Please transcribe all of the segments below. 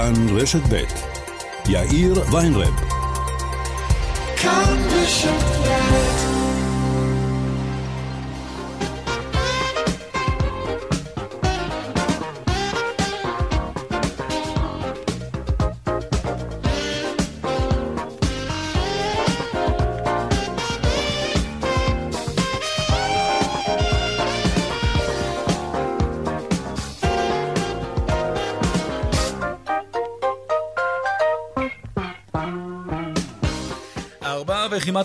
כאן רשת ב' יאיר ויינרב. כאן רשת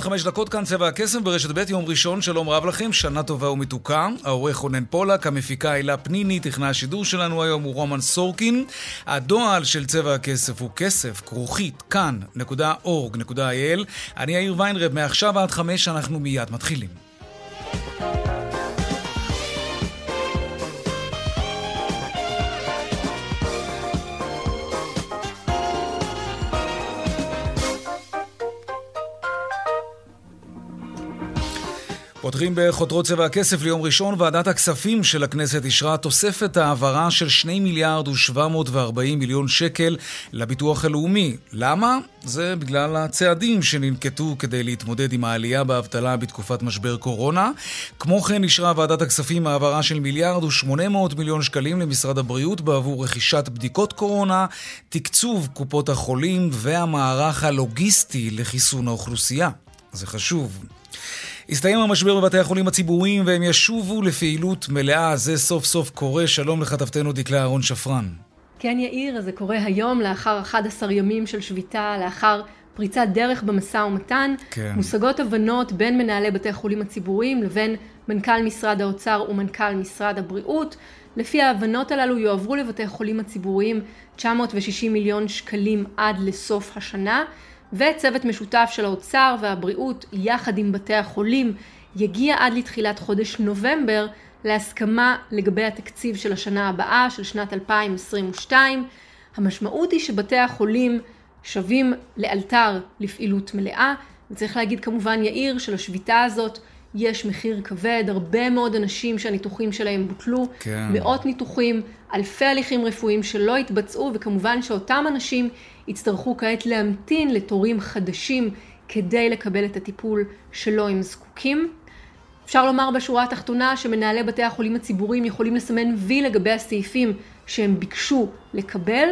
חמש דקות כאן צבע הקסם ברשת ב' יום ראשון, שלום רב לכם, שנה טובה ומתוקה. העורך רונן פולק, המפיקה הילה פניני, טכנה השידור שלנו היום הוא רומן סורקין. הדועל של צבע הכסף הוא כסף, כרוכית, כאן.org.il. אני יאיר ויינרב, מעכשיו עד חמש אנחנו מיד מתחילים. פותחים בחותרות צבע הכסף ליום ראשון. ועדת הכספים של הכנסת אישרה תוספת העברה של 2 מיליארד ו-740 מיליון שקל לביטוח הלאומי. למה? זה בגלל הצעדים שננקטו כדי להתמודד עם העלייה באבטלה בתקופת משבר קורונה. כמו כן אישרה ועדת הכספים העברה של מיליארד ו-800 מיליון שקלים למשרד הבריאות בעבור רכישת בדיקות קורונה, תקצוב קופות החולים והמערך הלוגיסטי לחיסון האוכלוסייה. זה חשוב. הסתיים המשבר בבתי החולים הציבוריים והם ישובו לפעילות מלאה. זה סוף סוף קורה. שלום לכתבתנו דקלה אהרון שפרן. כן, יאיר, זה קורה היום לאחר 11 ימים של שביתה, לאחר פריצת דרך במשא ומתן. כן. מושגות הבנות בין מנהלי בתי החולים הציבוריים לבין מנכ"ל משרד האוצר ומנכ"ל משרד הבריאות. לפי ההבנות הללו יועברו לבתי החולים הציבוריים 960 מיליון שקלים עד לסוף השנה. וצוות משותף של האוצר והבריאות יחד עם בתי החולים יגיע עד לתחילת חודש נובמבר להסכמה לגבי התקציב של השנה הבאה, של שנת 2022. המשמעות היא שבתי החולים שבים לאלתר לפעילות מלאה, וצריך להגיד כמובן יאיר שלשביתה הזאת יש מחיר כבד, הרבה מאוד אנשים שהניתוחים שלהם בוטלו, כן. מאות ניתוחים, אלפי הליכים רפואיים שלא התבצעו, וכמובן שאותם אנשים יצטרכו כעת להמתין לתורים חדשים כדי לקבל את הטיפול שלו הם זקוקים. אפשר לומר בשורה התחתונה שמנהלי בתי החולים הציבוריים יכולים לסמן וי לגבי הסעיפים שהם ביקשו לקבל,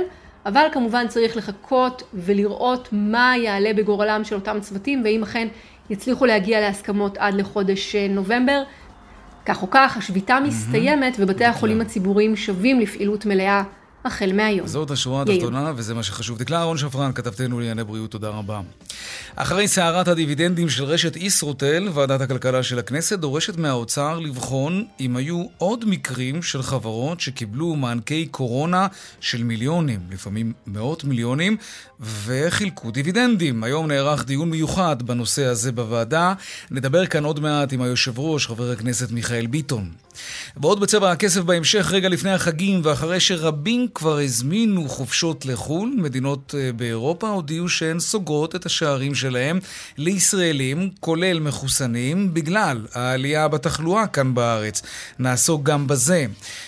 אבל כמובן צריך לחכות ולראות מה יעלה בגורלם של אותם צוותים, ואם אכן יצליחו להגיע להסכמות עד לחודש אה, נובמבר. כך או כך, השביתה מסתיימת ובתי החולים הציבוריים שבים לפעילות מלאה החל מהיום. זאת השורה התחתונה, וזה מה שחשוב. דקלה אהרון שפרן, כתבתנו לענייני בריאות, תודה רבה. אחרי סערת הדיבידנדים של רשת ישרוטל, ועדת הכלכלה של הכנסת דורשת מהאוצר לבחון אם היו עוד מקרים של חברות שקיבלו מענקי קורונה של מיליונים, לפעמים מאות מיליונים, וחילקו דיבידנדים. היום נערך דיון מיוחד בנושא הזה בוועדה. נדבר כאן עוד מעט עם היושב ראש, חבר הכנסת מיכאל ביטון. ועוד בצבע הכסף בהמשך, רגע לפני החגים, ואחרי שרבים כבר הזמינו חופשות לחו"ל, מדינות אה, באירופה הודיעו שהן סוגרות את השערים שלהם לישראלים, כולל מחוסנים, בגלל העלייה בתחלואה כאן בארץ. נעסוק גם בזה.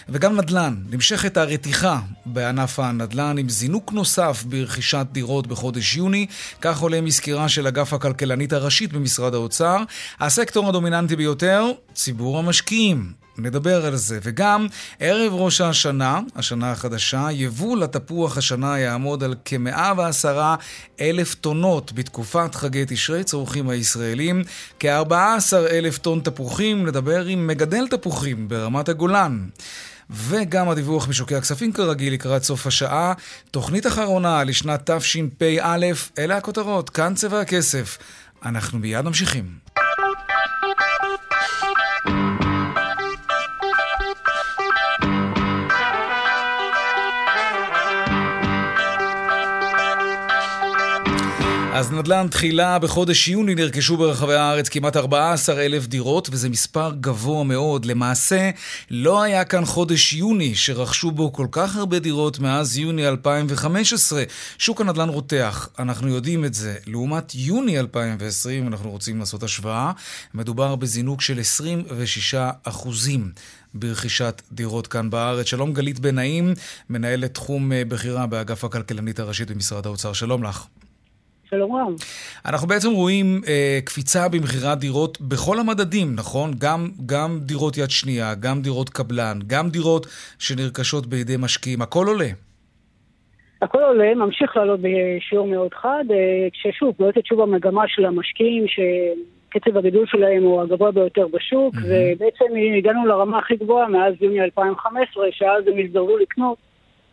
וגם נדל"ן, נמשכת הרתיחה בענף הנדל"ן עם זינוק נוסף ברכישת דירות בחודש יוני, כך עולה מסקירה של אגף הכלכלנית הראשית במשרד האוצר. הסקטור הדומיננטי ביותר, ציבור המשקיעים. נדבר על זה. וגם, ערב ראש השנה, השנה החדשה, יבול התפוח השנה יעמוד על כ-110 אלף טונות בתקופת חגי תשרי צורכים הישראלים. כ-14 אלף טון תפוחים, נדבר עם מגדל תפוחים ברמת הגולן. וגם הדיווח משוקי הכספים כרגיל לקראת סוף השעה. תוכנית אחרונה לשנת תשפ"א, אלה הכותרות, כאן צבע הכסף. אנחנו מיד ממשיכים. אז נדל"ן תחילה בחודש יוני נרכשו ברחבי הארץ כמעט 14 אלף דירות, וזה מספר גבוה מאוד. למעשה, לא היה כאן חודש יוני שרכשו בו כל כך הרבה דירות מאז יוני 2015. שוק הנדל"ן רותח, אנחנו יודעים את זה. לעומת יוני 2020, אנחנו רוצים לעשות השוואה, מדובר בזינוק של 26 אחוזים. ברכישת דירות כאן בארץ. שלום גלית בן נעים, מנהלת תחום אה, בכירה באגף הכלכלנית הראשית במשרד האוצר. שלום לך. שלום רב. אנחנו בעצם רואים אה, קפיצה במכירת דירות בכל המדדים, נכון? גם, גם דירות יד שנייה, גם דירות קבלן, גם דירות שנרכשות בידי משקיעים, הכל עולה. הכל עולה, ממשיך לעלות בשיעור מאוד חד, אה, כששוב, בועטת שוב המגמה של המשקיעים, שקצב הגידול שלהם הוא הגבוה ביותר בשוק, mm-hmm. ובעצם הגענו לרמה הכי גבוהה מאז יוני 2015, שאז הם הזדרזו לקנות.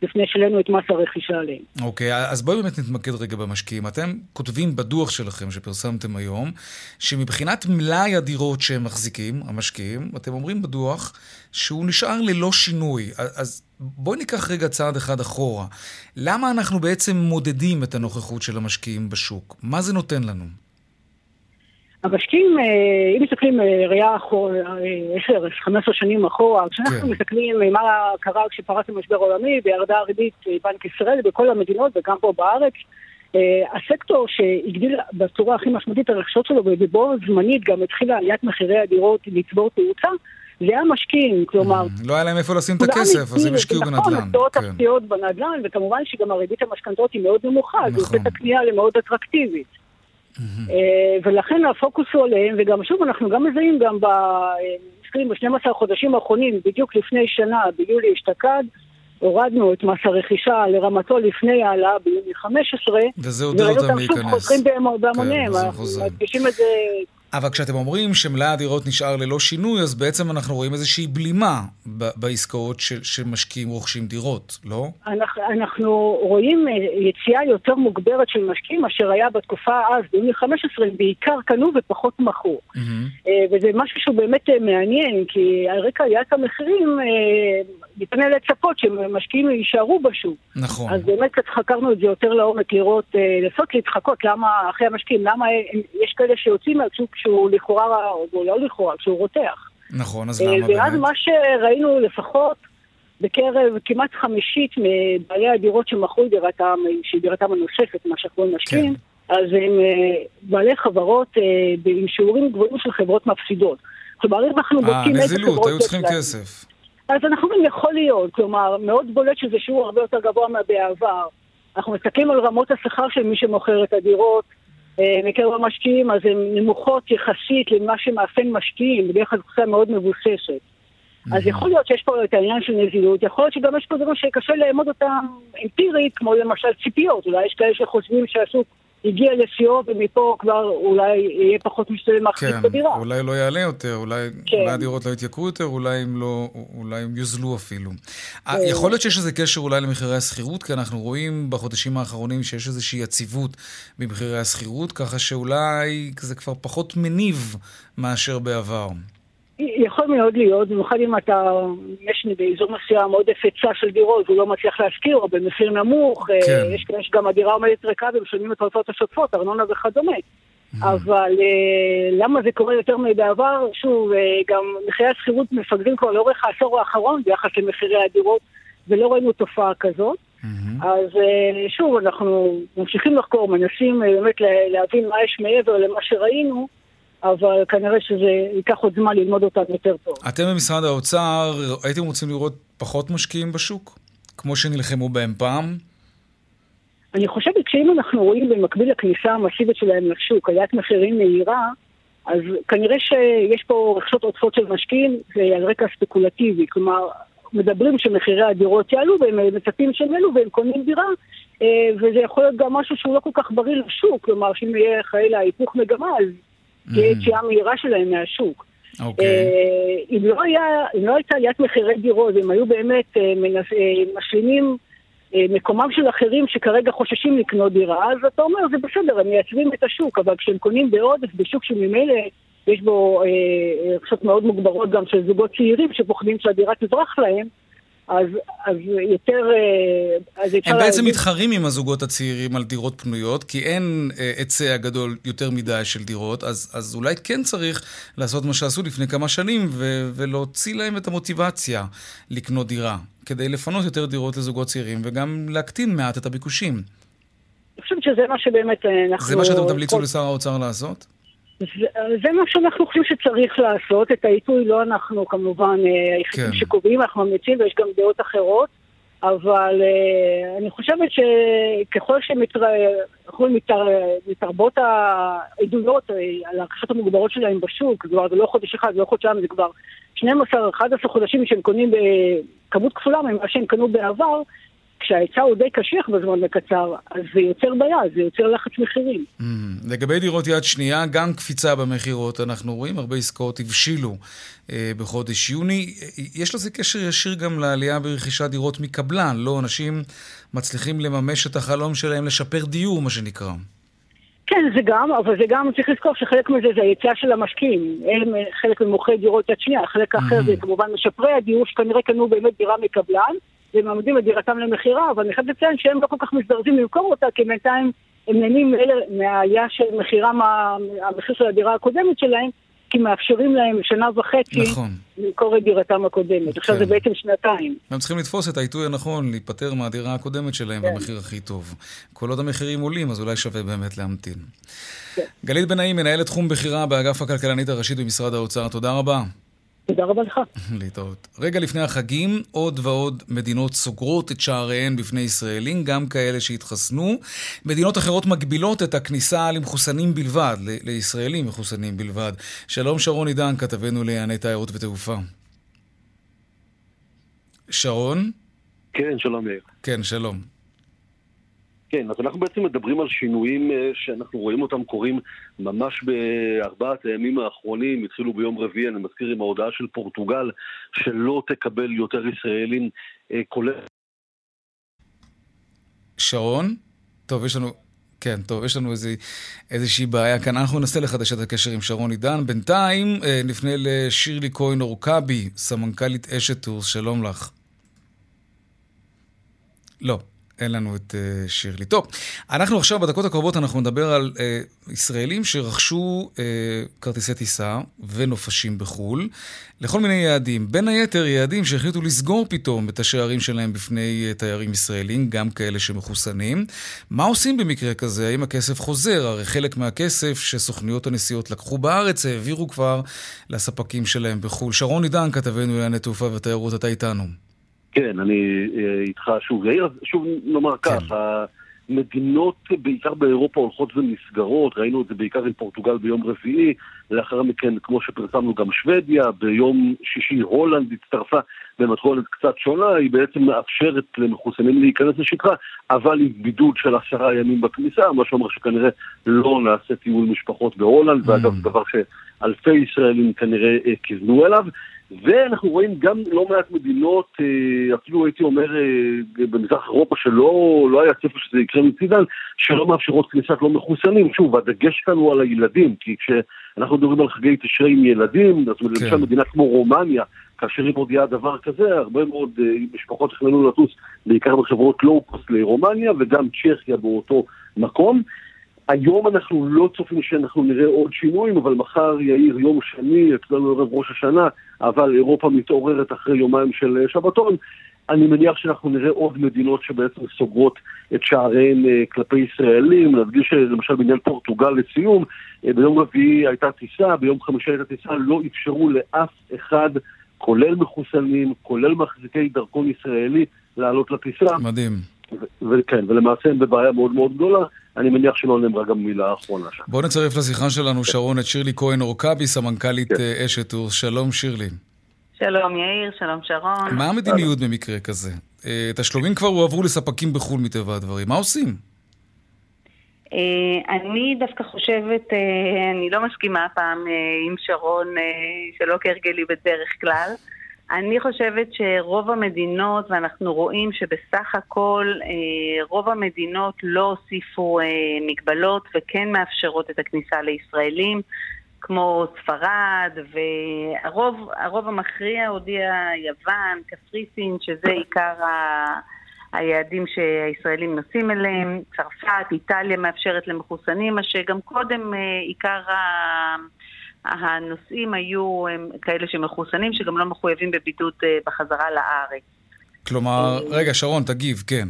לפני שלנו את מס הרכישה עליהם. אוקיי, okay, אז בואי באמת נתמקד רגע במשקיעים. אתם כותבים בדוח שלכם שפרסמתם היום, שמבחינת מלאי הדירות שהם מחזיקים, המשקיעים, אתם אומרים בדוח שהוא נשאר ללא שינוי. אז בואי ניקח רגע צעד אחד אחורה. למה אנחנו בעצם מודדים את הנוכחות של המשקיעים בשוק? מה זה נותן לנו? המשקיעים, אה, אם מסתכלים אה, ראייה 10-15 שנים אחורה, כשאנחנו כן. מסתכלים אה, מה קרה כשפרץ המשבר העולמי וירדה הריבית בנק ישראל בכל המדינות וגם פה בארץ, הסקטור שהגדיל בצורה הכי משמעותית הרכשות שלו ובו זמנית גם התחילה עליית מחירי הדירות לצבור תאוצה, זה היה משקיעים, כלומר... לא היה להם איפה לשים את הכסף, אז הם השקיעו בנדל"ן. נכון, השקעות כן. אפסיות בנדל"ן, וכמובן שגם הריבית המשכנתאות היא מאוד נמוכה, נכון. זה עושה את הקנייה למאוד אטרקטיבית. אה, ולכן הפוקוס הוא עליהם, וגם שוב, אנחנו גם מזהים גם ב... ב-12 חודשים האחרונים, בדיוק לפני שנה, ביולי אשתקד, הורדנו את מס הרכישה לרמתו לפני העלאה ביוני 15, וזה עודד אותם להיכנס. וראינו אותם שוב חוזרים בהמוניהם, כן, אנחנו מדגישים את זה אבל כשאתם אומרים שמלאי הדירות נשאר ללא שינוי, אז בעצם אנחנו רואים איזושהי בלימה בעסקאות של, שמשקיעים רוכשים דירות, לא? אנחנו, אנחנו רואים אה, יציאה יותר מוגברת של משקיעים, אשר היה בתקופה אז, ביוני 15, בעיקר קנו ופחות מכרו. Mm-hmm. וזה משהו שהוא באמת אה, מעניין, כי על רקע עליית המחירים, ניתן לצפות שמשקיעים יישארו בשוק. נכון. אז באמת קצת חקרנו את זה יותר לעומק, לראות, לנסות להתחקות למה, אחרי המשקיעים, למה יש כאלה שיוצאים מהשוק שהוא לכאורה, או לא לכאורה, שהוא רותח. נכון, אז למה באמת? ואז מה שראינו לפחות בקרב כמעט חמישית מבעלי הדירות שמכרו דירתם, שהיא דירתם הנוספת, מה שאנחנו משקיעים, כן. אז הם אה, בעלי חברות אה, עם שיעורים גבוהים של חברות מפסידות. כלומר, אם אנחנו בודקים איזה חברות... אה, נזילות, היו צריכים כסף. אז אנחנו אומרים, יכול להיות, כלומר, מאוד בולט שזה שיעור הרבה יותר גבוה מהבעבר. אנחנו מסתכלים על רמות השכר של מי שמוכר את הדירות, אה, מקרב המשקיעים, אז הן נמוכות יחסית למה שמאפיין משקיעים, בדרך כלל זו מאוד מבוססת. אז יכול להיות שיש פה את העניין של נזילות, יכול להיות שגם יש פה דברים שקשה לאמוד אותם אמפירית, כמו למשל ציפיות, אולי יש כאלה שחושבים שהשוק הגיע לשיאו ומפה כבר אולי יהיה פחות משתלם להחזיק כן, בדירה. אולי לא יעלה יותר, אולי, כן. אולי הדירות לא יתייקרו יותר, אולי הם לא, אולי הם יוזלו אפילו. כן. יכול להיות שיש איזה קשר אולי למחירי השכירות, כי אנחנו רואים בחודשים האחרונים שיש איזושהי יציבות במחירי השכירות, ככה שאולי זה כבר פחות מניב מאשר בעבר. יכול מאוד להיות, במיוחד אם אתה, יש באזור מסוים עודף היצע של דירות והוא לא מצליח להשכיר, או במחיר נמוך, אה, כן. יש, יש גם הדירה עומדת ריקה ומשלמים את ההוצאות השוטפות, ארנונה וכדומה. Mm-hmm. אבל אה, למה זה קורה יותר מבעבר? שוב, אה, גם מחירי השכירות מפגרים כבר לאורך העשור האחרון ביחס למחירי הדירות, ולא ראינו תופעה כזאת. Mm-hmm. אז שוב, אנחנו ממשיכים לחקור, מנסים באמת להבין מה יש מעבר למה שראינו. אבל כנראה שזה ייקח עוד זמן ללמוד אותם יותר טוב. אתם במשרד האוצר, הייתם רוצים לראות פחות משקיעים בשוק? כמו שנלחמו בהם פעם? אני חושבת שאם אנחנו רואים במקביל לכניסה המסיבית שלהם לשוק, עליית מחירים מהירה, אז כנראה שיש פה רכשות עודפות של משקיעים, זה על רקע ספקולטיבי. כלומר, מדברים שמחירי הדירות יעלו והם מצפים שהם יעלו והם קונים דירה, אה, וזה יכול להיות גם משהו שהוא לא כל כך בריא לשוק. כלומר, שאם יהיה חלילה היפוך מגמה, אז תהיה יציאה מהירה שלהם מהשוק. אוקיי. אה, אם לא, לא הייתה עליית מחירי דירות, הם היו באמת אה, אה, משלימים מקומם של אחרים שכרגע חוששים לקנות דירה, אז אתה אומר, זה בסדר, הם מייצבים את השוק, אבל כשהם קונים בעודף בשוק שממילא יש בו רכשות מאוד מוגברות גם של זוגות צעירים שפוחדים שהדירה תברח להם, אז, אז יותר... אה, אז הם בעצם להגיד... מתחרים עם הזוגות הצעירים על דירות פנויות, כי אין אה, היצע גדול יותר מדי של דירות, אז, אז אולי כן צריך לעשות מה שעשו לפני כמה שנים ו- ולהוציא להם את המוטיבציה לקנות דירה, כדי לפנות יותר דירות לזוגות צעירים וגם להקטין מעט את הביקושים. אני חושבת שזה מה שבאמת אה, אנחנו... זה מה שאתם תמליצו כל... לשר האוצר לעשות? זה, מה שאנחנו חושבים שצריך לעשות, את העיתוי לא אנחנו כמובן אה, היחידים כן. שקובעים, אנחנו ממליצים ויש גם דעות אחרות, אבל uh, אני חושבת שככל שמתרבות העדויות על הרכישות המוגברות שלהם בשוק, כבר זה לא חודש אחד, זה לא חודשיים, זה כבר 12-11 חודשים שהם קונים בכמות כפולה ממה שהם קנו בעבר, כשההיצע הוא די קשיח בזמן הקצר, אז זה יוצר בעיה, זה יוצר לחץ מחירים. Mm, לגבי דירות יד שנייה, גם קפיצה במכירות, אנחנו רואים הרבה עסקאות הבשילו אה, בחודש יוני. יש לזה קשר ישיר גם לעלייה ברכישת דירות מקבלן, לא? אנשים מצליחים לממש את החלום שלהם לשפר דיור, מה שנקרא. כן, זה גם, אבל זה גם, צריך לזכור שחלק מזה זה היציאה של המשקיעים. הם חלק ממוכרי דירות יד שנייה, חלק אחר mm-hmm. זה כמובן משפרי הדיור שכנראה קנו באמת דירה מקבלן. ומעמידים את דירתם למכירה, אבל אני חייבת לציין שהם לא כל כך מזדרזים למכור אותה, כי בינתיים הם נהנים מהעלייה של מחירם, המחיר של הדירה הקודמת שלהם, כי מאפשרים להם שנה וחצי נכון. למכור את דירתם הקודמת. כן. עכשיו זה בעצם שנתיים. הם צריכים לתפוס את העיתוי הנכון, להיפטר מהדירה הקודמת שלהם כן. במחיר הכי טוב. כל עוד המחירים עולים, אז אולי שווה באמת להמתין. כן. גלית בנאים, מנהלת תחום בכירה באגף הכלכלנית הראשית במשרד האוצר, תודה רבה. תודה רבה לך. להתראות. רגע לפני החגים, עוד ועוד מדינות סוגרות את שעריהן בפני ישראלים, גם כאלה שהתחסנו. מדינות אחרות מגבילות את הכניסה למחוסנים בלבד, ל- לישראלים מחוסנים בלבד. שלום שרון עידן, כתבנו לענייני תיירות ותעופה. שרון? כן, שלום יאיר. כן, שלום. כן, אז אנחנו בעצם מדברים על שינויים אה, שאנחנו רואים אותם קורים ממש בארבעת הימים האחרונים, התחילו ביום רביעי, אני מזכיר עם ההודעה של פורטוגל, שלא תקבל יותר ישראלים, אה, כולל... שרון? טוב, יש לנו... כן, טוב, יש לנו איזו, איזושהי בעיה כאן. אנחנו ננסה לחדש את הקשר עם שרון עידן. בינתיים אה, נפנה לשירלי כהן אורקבי, סמנכ"לית אשת טורס, שלום לך. לא, אין לנו את uh, שירלי. טוב, אנחנו עכשיו, בדקות הקרובות, אנחנו נדבר על uh, ישראלים שרכשו uh, כרטיסי טיסה ונופשים בחו"ל לכל מיני יעדים. בין היתר, יעדים שהחליטו לסגור פתאום את השערים שלהם בפני uh, תיירים ישראלים, גם כאלה שמחוסנים. מה עושים במקרה כזה? האם הכסף חוזר? הרי חלק מהכסף שסוכנויות הנסיעות לקחו בארץ העבירו כבר לספקים שלהם בחו"ל. שרון עידן, כתבנו לענייני תעופה ותיירות, אתה איתנו. כן, אני אה, איתך שוב. יאיר, שוב נאמר כן. כך, המדינות בעיקר באירופה הולכות ונסגרות, ראינו את זה בעיקר עם פורטוגל ביום רביעי, לאחר מכן, כמו שפרסמנו, גם שוודיה, ביום שישי הולנד הצטרפה במתכונת קצת שונה, היא בעצם מאפשרת למחוסנים להיכנס לשטחה, אבל עם בידוד של עשרה ימים בכניסה, מה שאומר שכנראה לא נעשה טיול משפחות בהולנד, mm. ואגב, דבר שאלפי ישראלים כנראה אה, כיוונו אליו. ואנחנו רואים גם לא מעט מדינות, אה, אפילו הייתי אומר אה, במזרח אירופה שלא לא היה צפר שזה יקרה מצידן, שלא מאפשרות כניסת לא מחוסנים. שוב, הדגש כאן הוא על הילדים, כי כשאנחנו מדברים על חגי תשרי עם ילדים, אז כן. למשל מדינה כמו רומניה, כאשר היא מודיעה דבר כזה, הרבה מאוד אה, משפחות תכננו לטוס, בעיקר בחברות לואו-קוסט לרומניה, וגם צ'כיה באותו מקום. היום אנחנו לא צופים שאנחנו נראה עוד שינויים, אבל מחר יאיר יום שני, אצלנו ערב ראש השנה, אבל אירופה מתעוררת אחרי יומיים של אה, שבתון. אני מניח שאנחנו נראה עוד מדינות שבעצם סוגרות את שעריהן uh, כלפי ישראלים. נדגיש למשל בעניין פורטוגל לסיום, ביום רביעי הייתה טיסה, ביום חמישי הייתה טיסה, לא אפשרו לאף אחד, כולל מחוסנים, כולל מחזיקי דרכון ישראלי, לעלות לטיסה. מדהים. וכן, ולמעשה הם בבעיה מאוד מאוד גדולה. אני מניח שלא נאמרה גם מילה אחרונה שם. בוא נצרף לשיחה שלנו, שרון, את שירלי כהן אורקבי, סמנכ"לית כן. אה, אשת אורס. שלום, שירלי. שלום, יאיר, שלום, שרון. מה המדיניות במקרה כזה? אה, תשלומים כבר הועברו לספקים בחו"ל מטבע הדברים. מה עושים? אה, אני דווקא חושבת, אני לא מסכימה הפעם עם שרון, שלא כהרגלי בדרך כלל. אני חושבת שרוב המדינות, ואנחנו רואים שבסך הכל אה, רוב המדינות לא הוסיפו אה, מגבלות וכן מאפשרות את הכניסה לישראלים. כמו ספרד, והרוב המכריע הודיע יוון, קפריסין, שזה עיקר ה... היעדים שהישראלים נוסעים אליהם, צרפת, איטליה מאפשרת למחוסנים, מה שגם קודם עיקר הנוסעים היו כאלה שמחוסנים, שגם לא מחויבים בבידוד בחזרה לארץ. כלומר, רגע, שרון, תגיב, כן.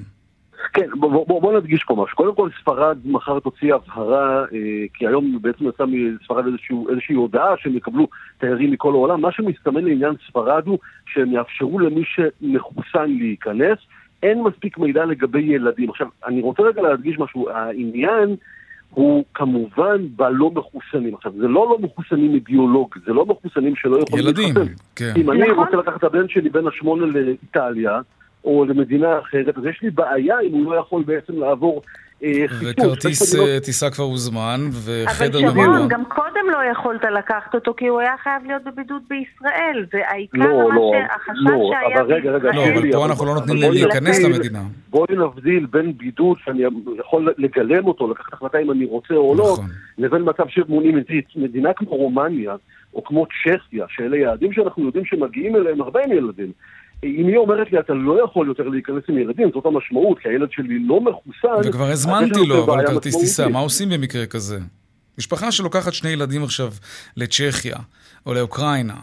כן, בוא, בוא, בוא נדגיש פה משהו. קודם כל, ספרד מחר תוציא הבהרה, אה, כי היום בעצם יצא מספרד איזשהו, איזושהי הודעה שהם יקבלו תיירים מכל העולם. מה שמסתמן לעניין ספרד הוא שהם יאפשרו למי שמחוסן להיכנס. אין מספיק מידע לגבי ילדים. עכשיו, אני רוצה רגע להדגיש משהו. העניין הוא כמובן בלא מחוסנים. עכשיו, זה לא לא מחוסנים אידיאולוג, זה לא מחוסנים שלא יכולים להתחסן. ילדים, כן. אם אני נכון. רוצה לקחת את הבן שלי בין השמונה לאיטליה, או למדינה אחרת, אז יש לי בעיה אם הוא לא יכול בעצם לעבור אה, וכרטיס אה, טיסה כבר הוזמן, וחדר במלון. אבל שרון, גם קודם לא יכולת לקחת אותו, כי הוא היה חייב להיות בבידוד בישראל. והעיקר לא, מה לא, שהחשש לא, שהיה אבל רגע, רגע, לא, אבל פה אנחנו לא נותנים להם להיכנס למדינה. בואי נבדיל בין בידוד שאני יכול לגלם אותו, לקחת החלטה אם אני רוצה או לא, נכון. לבין מצב שמונים מדינה כמו רומניה, או כמו צ'כיה, שאלה יעדים שאנחנו יודעים שמגיעים אליהם הרבה ילדים. אם היא אומרת לי, אתה לא יכול יותר להיכנס עם ילדים, זאת המשמעות, כי הילד שלי לא מחוסן... וכבר הזמנתי לו, אבל כרטיס טיסה, מה עושים במקרה כזה? משפחה שלוקחת שני ילדים עכשיו לצ'כיה או לאוקראינה,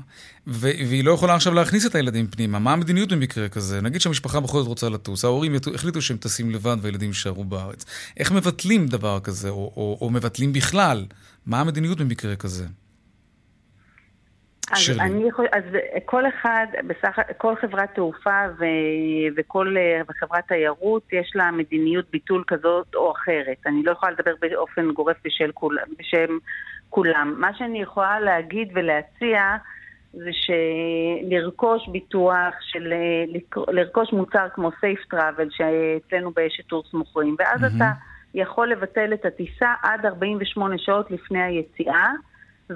והיא לא יכולה עכשיו להכניס את הילדים פנימה, מה המדיניות במקרה כזה? נגיד שהמשפחה בכל זאת רוצה לטוס, ההורים החליטו שהם טסים לבד והילדים יישארו בארץ. איך מבטלים דבר כזה, או, או, או מבטלים בכלל? מה המדיניות במקרה כזה? אז, אני, אז כל אחד, בסך, כל חברת תעופה ו, וכל חברת תיירות יש לה מדיניות ביטול כזאת או אחרת. אני לא יכולה לדבר באופן גורף בשל כול, בשם כולם. מה שאני יכולה להגיד ולהציע זה שלרכוש ביטוח, של, לרכוש מוצר כמו Safe Travel שאצלנו באשת טורס מוכרים, ואז mm-hmm. אתה יכול לבטל את הטיסה עד 48 שעות לפני היציאה.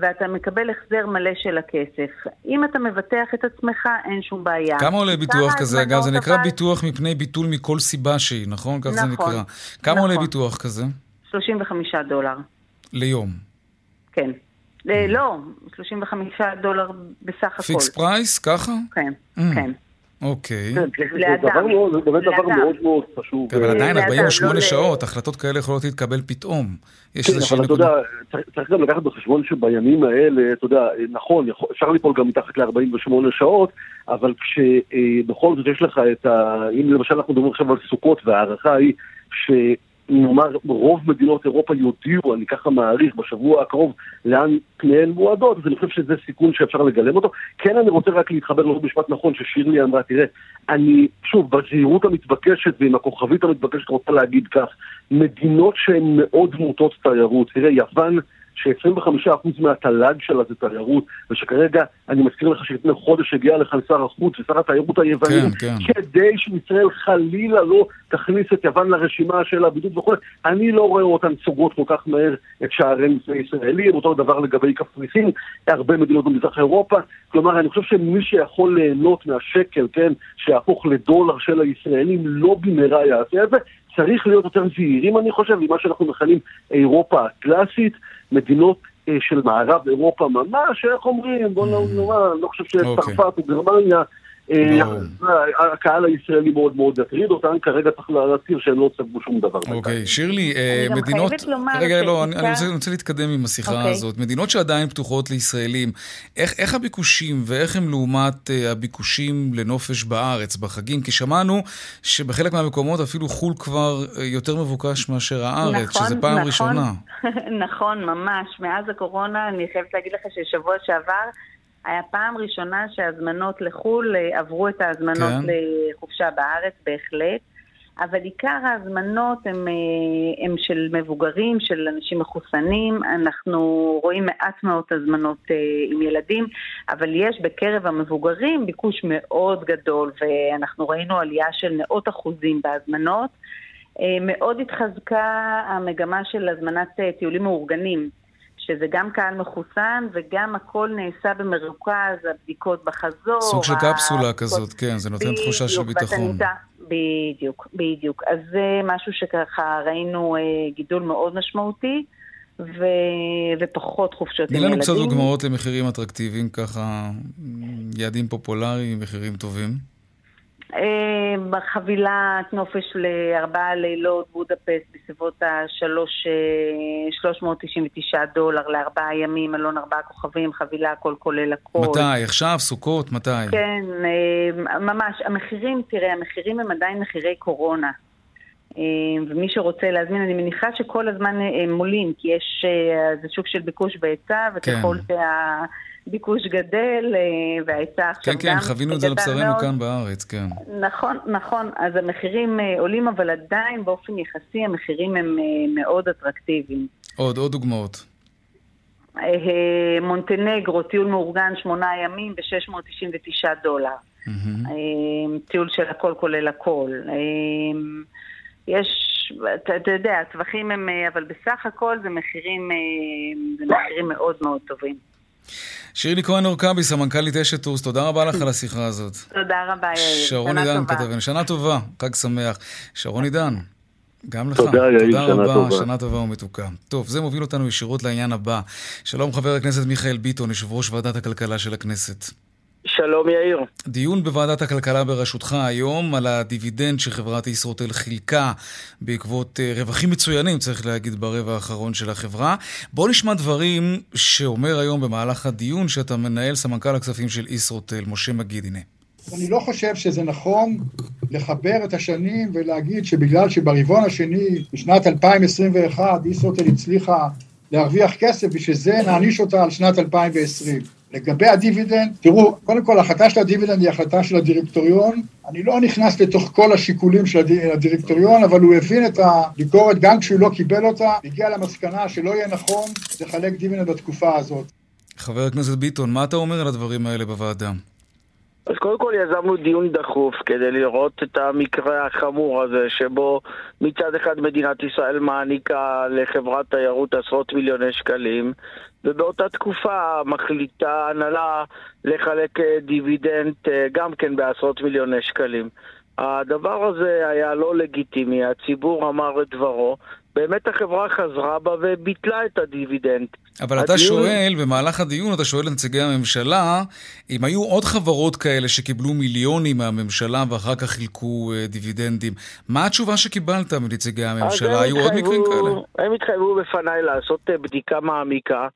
ואתה מקבל החזר מלא של הכסף. אם אתה מבטח את עצמך, אין שום בעיה. כמה עולה ביטוח כזה? אגב, זה נקרא אבל... ביטוח מפני ביטול מכל סיבה שהיא, נכון? כך נכון, זה נקרא. כמה נכון. עולה ביטוח כזה? 35 דולר. ליום. כן. לא, 35 דולר בסך הכל. פיקס פרייס, ככה? כן, mm. כן. אוקיי. כן. זה באמת דבר מאוד מאוד חשוב. כן, אבל עדיין 48 לא שעות, החלטות כאלה יכולות להתקבל פתאום. כן, אבל אתה יודע, צריך גם לקחת בחשבון שבימים האלה, אתה יודע, נכון, אפשר ליפול גם מתחת ל-48 שעות, אבל כשבכל זאת יש לך את ה... אם למשל אנחנו מדברים עכשיו על סוכות, וההערכה היא ש... נאמר, רוב מדינות אירופה יודיעו, אני ככה מעריך, בשבוע הקרוב, לאן פניהן מועדות, אז אני חושב שזה סיכון שאפשר לגלם אותו. כן, אני רוצה רק להתחבר לעוד משפט נכון ששירלי אמרה, תראה, אני, שוב, בזהירות המתבקשת ועם הכוכבית המתבקשת רוצה להגיד כך, מדינות שהן מאוד מוטות תיירות, תראה, יוון... ש-25% מהתל"ג שלה זה תיירות, ושכרגע, אני מזכיר לך שלפני חודש הגיע לכאן שר החוץ ושר התיירות היווני, כן, כן. כדי שישראל חלילה לא תכניס את יוון לרשימה של הבידוד וכו', אני לא רואה אותן סוגרות כל כך מהר את שעריהם לפני ישראלים, אותו דבר לגבי קפריסין, הרבה מדינות במזרח אירופה, כלומר, אני חושב שמי שיכול ליהנות מהשקל, כן, שיהפוך לדולר של הישראלים, לא במהרה יעשה את זה, צריך להיות יותר זהירים, אני חושב, ממה שאנחנו מכנים אירופה הקלאסית, מדינות אה, של מערב אירופה ממש, איך אומרים, בוא נאמר, אני לא חושב שצרפת או גרמניה הקהל הישראלי מאוד מאוד יטריד אותם, כרגע צריך להזכיר שהם לא סגרו שום דבר. אוקיי, שירלי, אה, מדינות... רגע, לא, אני רוצה להתקדם עם השיחה אוקיי. הזאת. מדינות שעדיין פתוחות לישראלים, איך הביקושים ואיך הם לעומת אה, הביקושים לנופש בארץ, בחגים? כי שמענו שבחלק מהמקומות אפילו חו"ל כבר יותר מבוקש מאשר הארץ, נכון, שזה פעם נכון. ראשונה. נכון, ממש. מאז הקורונה, אני חייבת להגיד לך ששבוע שעבר... היה פעם ראשונה שהזמנות לחו"ל אה, עברו את ההזמנות כן. לחופשה בארץ, בהחלט. אבל עיקר ההזמנות הם, אה, הם של מבוגרים, של אנשים מחוסנים. אנחנו רואים מעט מאוד הזמנות אה, עם ילדים, אבל יש בקרב המבוגרים ביקוש מאוד גדול, ואנחנו ראינו עלייה של מאות אחוזים בהזמנות. מאוד התחזקה המגמה של הזמנת טיולים מאורגנים. שזה גם קהל מחוסן וגם הכל נעשה במרוכז, הבדיקות בחזור. סוג של קפסולה כזאת, כן, זה נותן תחושה של ביטחון. בדיוק, בדיוק. אז זה משהו שככה ראינו אה, גידול מאוד משמעותי, ו... ופחות חופשות עם ילדים. תני לנו קצת דוגמאות למחירים אטרקטיביים, ככה יעדים פופולריים, מחירים טובים. אה, בחבילת נופש לארבעה לילות בודפסט בסביבות ה-399 אה, דולר לארבעה ימים, מלון ארבעה כוכבים, חבילה הכל כולל הכל. מתי? עכשיו? סוכות? מתי? כן, אה, ממש. המחירים, תראה, המחירים הם עדיין מחירי קורונה. ומי שרוצה להזמין, אני מניחה שכל הזמן הם עולים, כי יש, זה שוק של ביקוש והיצע, וככל כן. שה... ביקוש גדל אה, וההיצע עכשיו כן, כן, גם... כן, חווינו את זה על בשרנו כאן בארץ, כן. נכון, נכון. אז המחירים אה, עולים, אבל עדיין באופן יחסי המחירים הם אה, מאוד אטרקטיביים. עוד, עוד דוגמאות. מונטנגרו, טיול מאורגן שמונה ימים ב-699 דולר. Mm-hmm. טיול של הכל כולל הכל. יש, אתה, אתה יודע, הטווחים הם, אבל בסך הכל זה מחירים, זה מחירים מאוד מאוד טובים. שירלי כהן אורקבי, סמנכ"לית אשת טורס, תודה רבה לך על השיחה הזאת. תודה רבה, יאיר. שרון עידן כתבנו, שנה טובה, חג שמח. שרון עידן. גם לך. תודה, יאיר, שנה רבה, טובה. שנה טובה ומתוקה. טוב, זה מוביל אותנו ישירות לעניין הבא. שלום חבר הכנסת מיכאל ביטון, יושב ראש ועדת הכלכלה של הכנסת. שלום יאיר. דיון בוועדת הכלכלה בראשותך היום על הדיבידנד שחברת ישרוטל חילקה בעקבות אה, רווחים מצוינים, צריך להגיד, ברבע האחרון של החברה. בוא נשמע דברים שאומר היום במהלך הדיון שאתה מנהל סמנכ"ל הכספים של ישרוטל, משה מגיד, הנה. אני לא חושב שזה נכון לחבר את השנים ולהגיד שבגלל שברבעון השני, בשנת 2021, ישרוטל הצליחה להרוויח כסף, בשביל זה נעניש אותה על שנת 2020. לגבי הדיבידנד, תראו, קודם כל ההחלטה של הדיבידנד היא החלטה של הדירקטוריון. אני לא נכנס לתוך כל השיקולים של הדירקטוריון, אבל הוא הבין את הביקורת גם כשהוא לא קיבל אותה, הגיע למסקנה שלא יהיה נכון לחלק דיבידנד בתקופה הזאת. חבר הכנסת ביטון, מה אתה אומר על הדברים האלה בוועדה? אז קודם כל יזמנו דיון דחוף כדי לראות את המקרה החמור הזה שבו מצד אחד מדינת ישראל מעניקה לחברת תיירות עשרות מיליוני שקלים ובאותה תקופה מחליטה ההנהלה לחלק אה, דיבידנד אה, גם כן בעשרות מיליוני שקלים. הדבר הזה היה לא לגיטימי, הציבור אמר את דברו, באמת החברה חזרה בה וביטלה את הדיבידנד. אבל הדיון... אתה שואל, במהלך הדיון אתה שואל לנציגי הממשלה, אם היו עוד חברות כאלה שקיבלו מיליונים מהממשלה ואחר כך חילקו uh, דיבידנדים, מה התשובה שקיבלת מנציגי הממשלה? היו התחייבו, עוד מקרים כאלה? הם התחייבו בפניי לעשות uh, בדיקה מעמיקה.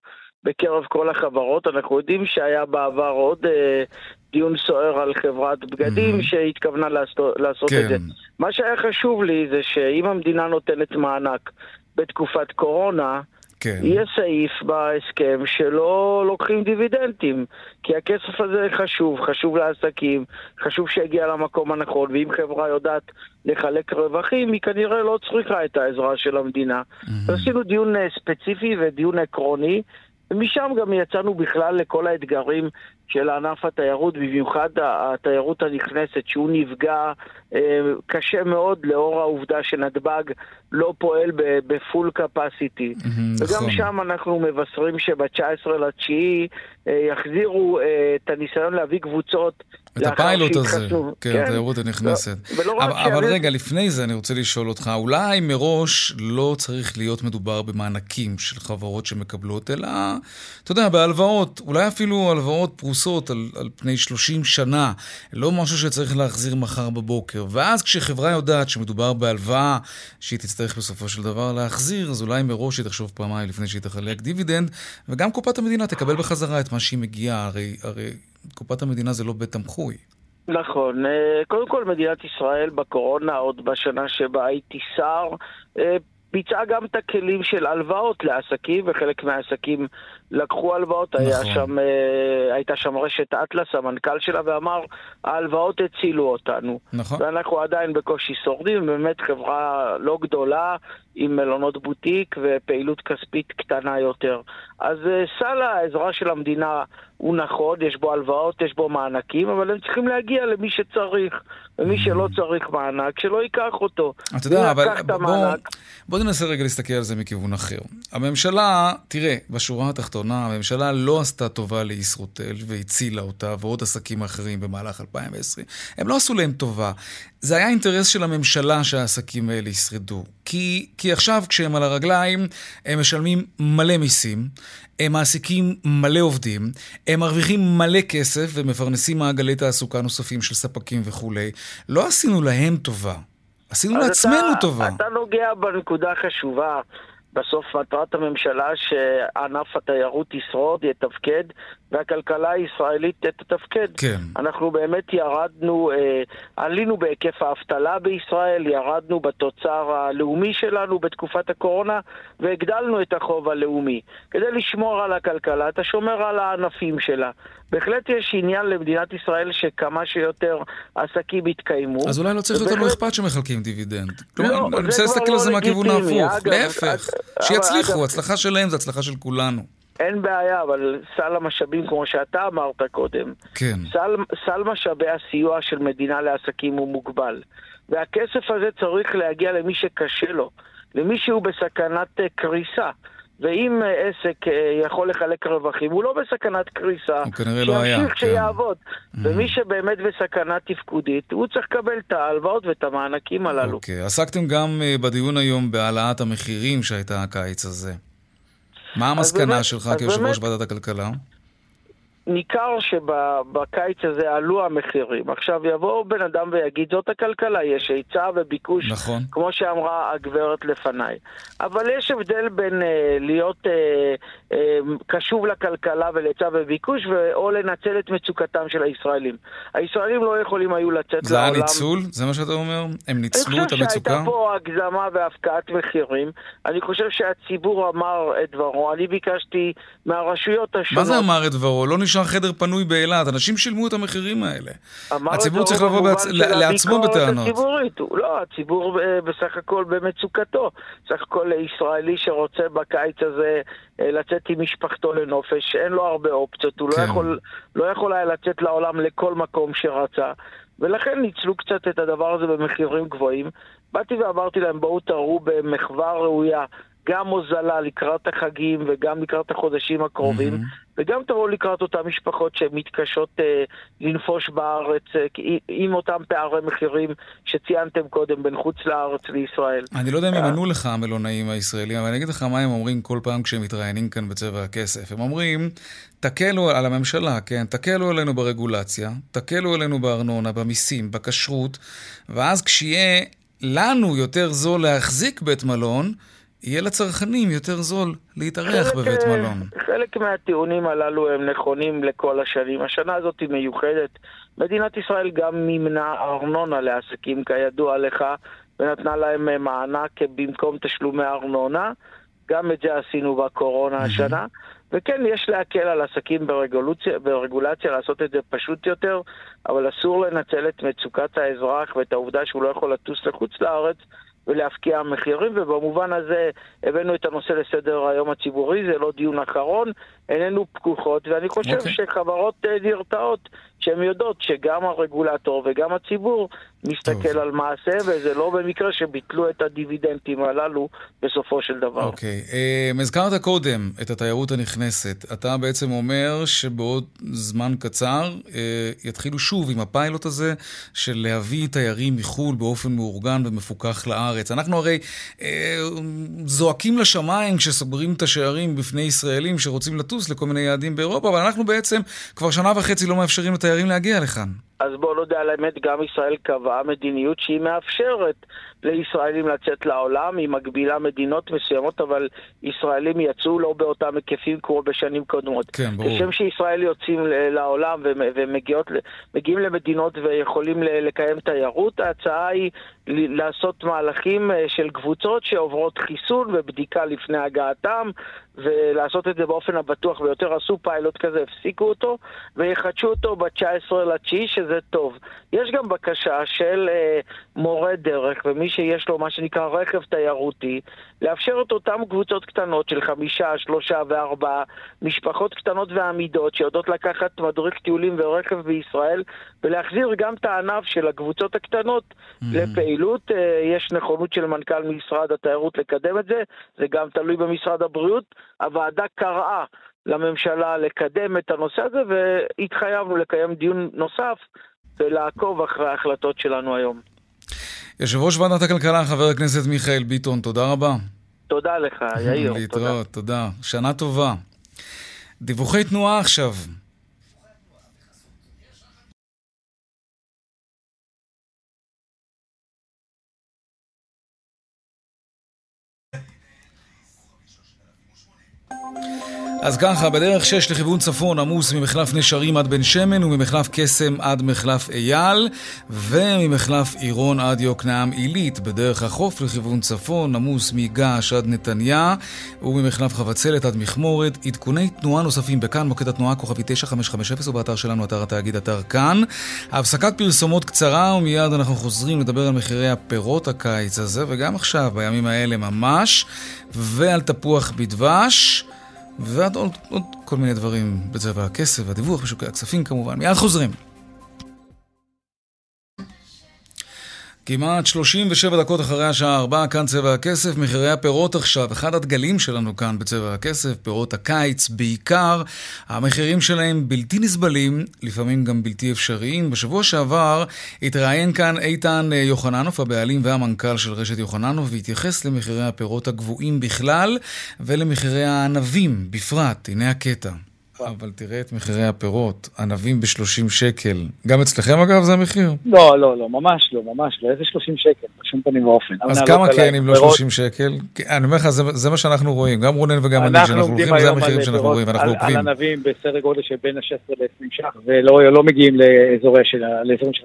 בקרב כל החברות. אנחנו יודעים שהיה בעבר עוד אה, דיון סוער על חברת בגדים mm-hmm. שהתכוונה לעשות, לעשות כן. את זה. מה שהיה חשוב לי זה שאם המדינה נותנת מענק בתקופת קורונה, כן. יהיה סעיף בהסכם שלא לוקחים דיבידנדים, כי הכסף הזה חשוב, חשוב לעסקים, חשוב שיגיע למקום הנכון, ואם חברה יודעת לחלק רווחים, היא כנראה לא צריכה את העזרה של המדינה. Mm-hmm. עשינו דיון אה, ספציפי ודיון עקרוני, ומשם גם יצאנו בכלל לכל האתגרים של ענף התיירות, במיוחד התיירות הנכנסת, שהוא נפגע אה, קשה מאוד לאור העובדה שנתב"ג לא פועל בפול קפסיטי. וגם נכון. שם אנחנו מבשרים שב-19 לתשיעי אה, יחזירו אה, את הניסיון להביא קבוצות את הפיילוט הזה, כן, כן, התיירות הנכנסת. לא, אבל רגע, לפני זה אני רוצה לשאול אותך, אולי מראש לא צריך להיות מדובר במענקים של חברות שמקבלות, אלא, אתה יודע, בהלוואות, אולי אפילו הלוואות פרוסות על, על פני 30 שנה, לא משהו שצריך להחזיר מחר בבוקר. ואז כשחברה יודעת שמדובר בהלוואה שהיא תצטרך בסופו של דבר להחזיר, אז אולי מראש היא תחשוב פעמיים לפני שהיא תחלק דיבידנד, וגם קופת המדינה תקבל בחזרה את מה שהיא מגיעה, הרי... הרי קופת המדינה זה לא בית תמחוי. נכון. אה, קודם כל, מדינת ישראל בקורונה, עוד בשנה שבה הייתי שר, אה, ביצעה גם את הכלים של הלוואות לעסקים, וחלק מהעסקים לקחו הלוואות. נכון. היה שם, אה, הייתה שם רשת אטלס, המנכ"ל שלה, ואמר, ההלוואות הצילו אותנו. נכון. ואנחנו עדיין בקושי שורדים, באמת חברה לא גדולה, עם מלונות בוטיק ופעילות כספית קטנה יותר. אז אה, סל העזרה של המדינה הוא נכון, יש בו הלוואות, יש בו מענקים, אבל הם צריכים להגיע למי שצריך. ומי שלא צריך מענק, שלא ייקח אותו. אתה יודע, אבל בוא, בוא ננסה רגע להסתכל על זה מכיוון אחר. הממשלה, תראה, בשורה התחתונה, התחתונה, הממשלה לא עשתה טובה לישרוטל והצילה אותה ועוד עסקים אחרים במהלך 2020. הם לא עשו להם טובה. זה היה אינטרס של הממשלה שהעסקים האלה ישרדו. כי, כי עכשיו כשהם על הרגליים, הם משלמים מלא מיסים, הם מעסיקים מלא עובדים, הם מרוויחים מלא כסף ומפרנסים מעגלי תעסוקה נוספים של ספקים וכולי. לא עשינו להם טובה. עשינו לעצמנו אתה, טובה. אתה נוגע בנקודה חשובה. בסוף מטרת הממשלה שענף התיירות ישרוד, יתפקד, והכלכלה הישראלית תתפקד. כן. אנחנו באמת ירדנו, אה, עלינו בהיקף האבטלה בישראל, ירדנו בתוצר הלאומי שלנו בתקופת הקורונה, והגדלנו את החוב הלאומי. כדי לשמור על הכלכלה, אתה שומר על הענפים שלה. בהחלט יש עניין למדינת ישראל שכמה שיותר עסקים יתקיימו. אז אולי לא צריך יותר לא אכפת שמחלקים דיבידנד. כלומר, לא, אני מנסה להסתכל על זה לא מהכיוון ההפוך. להפך, שיצליחו, הצלחה שלהם זה הצלחה של כולנו. אין בעיה, אבל סל המשאבים, כמו שאתה אמרת קודם, כן. סל, סל משאבי הסיוע של מדינה לעסקים הוא מוגבל. והכסף הזה צריך להגיע למי שקשה לו, למי שהוא בסכנת קריסה. ואם אה, עסק אה, יכול לחלק רווחים, הוא לא בסכנת קריסה. הוא כנראה לא היה. שימשיך כן. שיעבוד. Mm-hmm. ומי שבאמת בסכנה תפקודית, הוא צריך לקבל את ההלוואות ואת המענקים הללו. אוקיי. עסקתם גם אה, בדיון היום בהעלאת המחירים שהייתה הקיץ הזה. מה המסקנה באמת, שלך כיושב ראש ועדת הכלכלה? ניכר שבקיץ הזה עלו המחירים. עכשיו יבוא בן אדם ויגיד, זאת הכלכלה, יש היצע וביקוש, נכון. כמו שאמרה הגברת לפניי. אבל יש הבדל בין אה, להיות אה, אה, קשוב לכלכלה ולהיצע וביקוש, או לנצל את מצוקתם של הישראלים. הישראלים לא יכולים היו לצאת זה לעולם... זה היה ניצול? זה מה שאתה אומר? הם ניצלו את המצוקה? אני חושב שהייתה פה הגזמה והפקעת מחירים. אני חושב שהציבור אמר את דברו. אני ביקשתי מהרשויות השונות... מה זה אמר את דברו? לא נשאר חדר פנוי באילת. אנשים שילמו את המחירים האלה. הציבור צריך לבוא בעצ... לעצמו בטענות. הציבורית. לא, הציבור בסך הכל במצוקתו. בסך הכל ישראלי שרוצה בקיץ הזה אה, לצאת עם משפחתו לנופש, אין לו הרבה אופציות. הוא לא כן. לא, יכול, לא יכול היה לצאת לעולם לכל מקום שרצה. ולכן ניצלו קצת את הדבר הזה במחירים גבוהים. באתי ואמרתי להם, בואו תראו במחווה ראויה גם הוזלה לקראת החגים וגם לקראת החודשים הקרובים, mm-hmm. וגם תבואו לקראת אותן משפחות שמתקשות אה, לנפוש בארץ אה, עם אותם פערי מחירים שציינתם קודם בין חוץ לארץ לישראל. אני לא יודע אם הם אה. ענו לך המלונאים הישראלים, אבל אני אגיד לך מה הם אומרים כל פעם כשהם מתראיינים כאן בצבע הכסף. הם אומרים, תקלו על הממשלה, כן? תקלו עלינו ברגולציה, תקלו עלינו בארנונה, במיסים, בכשרות, ואז כשיהיה לנו יותר זול להחזיק בית מלון, יהיה לצרכנים יותר זול להתארח בבית אה, מלון. חלק מהטיעונים הללו הם נכונים לכל השנים. השנה הזאת היא מיוחדת. מדינת ישראל גם מימנה ארנונה לעסקים, כידוע לך, ונתנה להם אה, מענק במקום תשלומי ארנונה. גם את זה עשינו בקורונה השנה. וכן, יש להקל על עסקים ברגולציה, ברגולציה, לעשות את זה פשוט יותר, אבל אסור לנצל את מצוקת האזרח ואת העובדה שהוא לא יכול לטוס לחוץ לארץ ולהפקיע מחירים, ובמובן הזה הבאנו את הנושא לסדר היום הציבורי, זה לא דיון אחרון, איננו פקוחות, ואני חושב okay. אוקיי. שחברות אה, נרתעות, שהן יודעות שגם הרגולטור וגם הציבור מסתכל טוב. על מעשה, וזה לא במקרה שביטלו את הדיבידנדים הללו בסופו של דבר. אוקיי. Okay. אה, הזכרת קודם את התיירות הנכנסת. אתה בעצם אומר שבעוד זמן קצר אה, יתחילו שוב עם הפיילוט הזה של להביא תיירים מחו"ל באופן מאורגן ומפוקח לארץ. אנחנו הרי זועקים לשמיים כשסוגרים את השערים בפני ישראלים שרוצים לטוס. לטוס לכל מיני יעדים באירופה, אבל אנחנו בעצם כבר שנה וחצי לא מאפשרים לתיירים להגיע לכאן. אז בואו נודה על האמת, גם ישראל קבעה מדיניות שהיא מאפשרת לישראלים לצאת לעולם, היא מגבילה מדינות מסוימות, אבל ישראלים יצאו לא באותם היקפים כמו בשנים קודמות. כן, ברור. כשם שישראל יוצאים לעולם ומגיעים למדינות ויכולים לקיים תיירות, ההצעה היא לעשות מהלכים אה, של קבוצות שעוברות חיסון ובדיקה לפני הגעתם, ולעשות את זה באופן הבטוח ביותר. עשו פיילוט כזה, הפסיקו אותו, ויחדשו אותו ב-19 לתשיעי, שזה טוב. יש גם בקשה של אה, מורה דרך, ומי שיש לו מה שנקרא רכב תיירותי, לאפשר את אותן קבוצות קטנות של חמישה, שלושה וארבעה, משפחות קטנות ועמידות שיודעות לקחת מדריך טיולים ורכב בישראל, ולהחזיר גם את הענף של הקבוצות הקטנות mm-hmm. לפעילות. אה, יש נכונות של מנכ"ל משרד התיירות לקדם את זה, זה גם תלוי במשרד הבריאות. הוועדה קראה לממשלה לקדם את הנושא הזה, והתחייבנו לקיים דיון נוסף ולעקוב אחרי ההחלטות שלנו היום. יושב ראש ועדת הכלכלה, חבר הכנסת מיכאל ביטון, תודה רבה. תודה לך, יאיר. להתראות, תודה. שנה טובה. דיווחי תנועה עכשיו. אז ככה, בדרך 6 לכיוון צפון עמוס ממחלף נשרים עד בן שמן וממחלף קסם עד מחלף אייל וממחלף עירון עד יוקנעם עילית. בדרך החוף לכיוון צפון עמוס מגעש עד נתניה וממחלף חבצלת עד מכמורת. עדכוני תנועה נוספים בכאן, מוקד התנועה כוכבי 9550 ובאתר שלנו, אתר התאגיד, אתר כאן. הפסקת פרסומות קצרה ומיד אנחנו חוזרים לדבר על מחירי הפירות הקיץ הזה וגם עכשיו, בימים האלה ממש, ועל תפוח בדבש. ועד עוד, עוד כל מיני דברים בצבע הכסף, הדיווח בשוקי הכספים כמובן. מיד חוזרים. כמעט 37 דקות אחרי השעה 4, כאן צבע הכסף, מחירי הפירות עכשיו, אחד הדגלים שלנו כאן בצבע הכסף, פירות הקיץ בעיקר, המחירים שלהם בלתי נסבלים, לפעמים גם בלתי אפשריים. בשבוע שעבר התראיין כאן איתן יוחננוף, הבעלים והמנכ"ל של רשת יוחננוף, והתייחס למחירי הפירות הגבוהים בכלל ולמחירי הענבים בפרט. הנה הקטע. אבל תראה את מחירי הפירות, ענבים ב-30 שקל. גם אצלכם אגב זה המחיר? לא, לא, לא, ממש לא, ממש לא. איזה 30 שקל? בשום פנים ואופן. אז כמה כן אם לא 30 שקל? אני אומר לך, זה מה שאנחנו רואים. גם רונן וגם אני, כשאנחנו הולכים, זה המחירים שאנחנו רואים, אנחנו עוקבים. על ענבים בסדר גודל של בין ה-16 ל-20 ש"ח, ולא לא מגיעים לאזורים של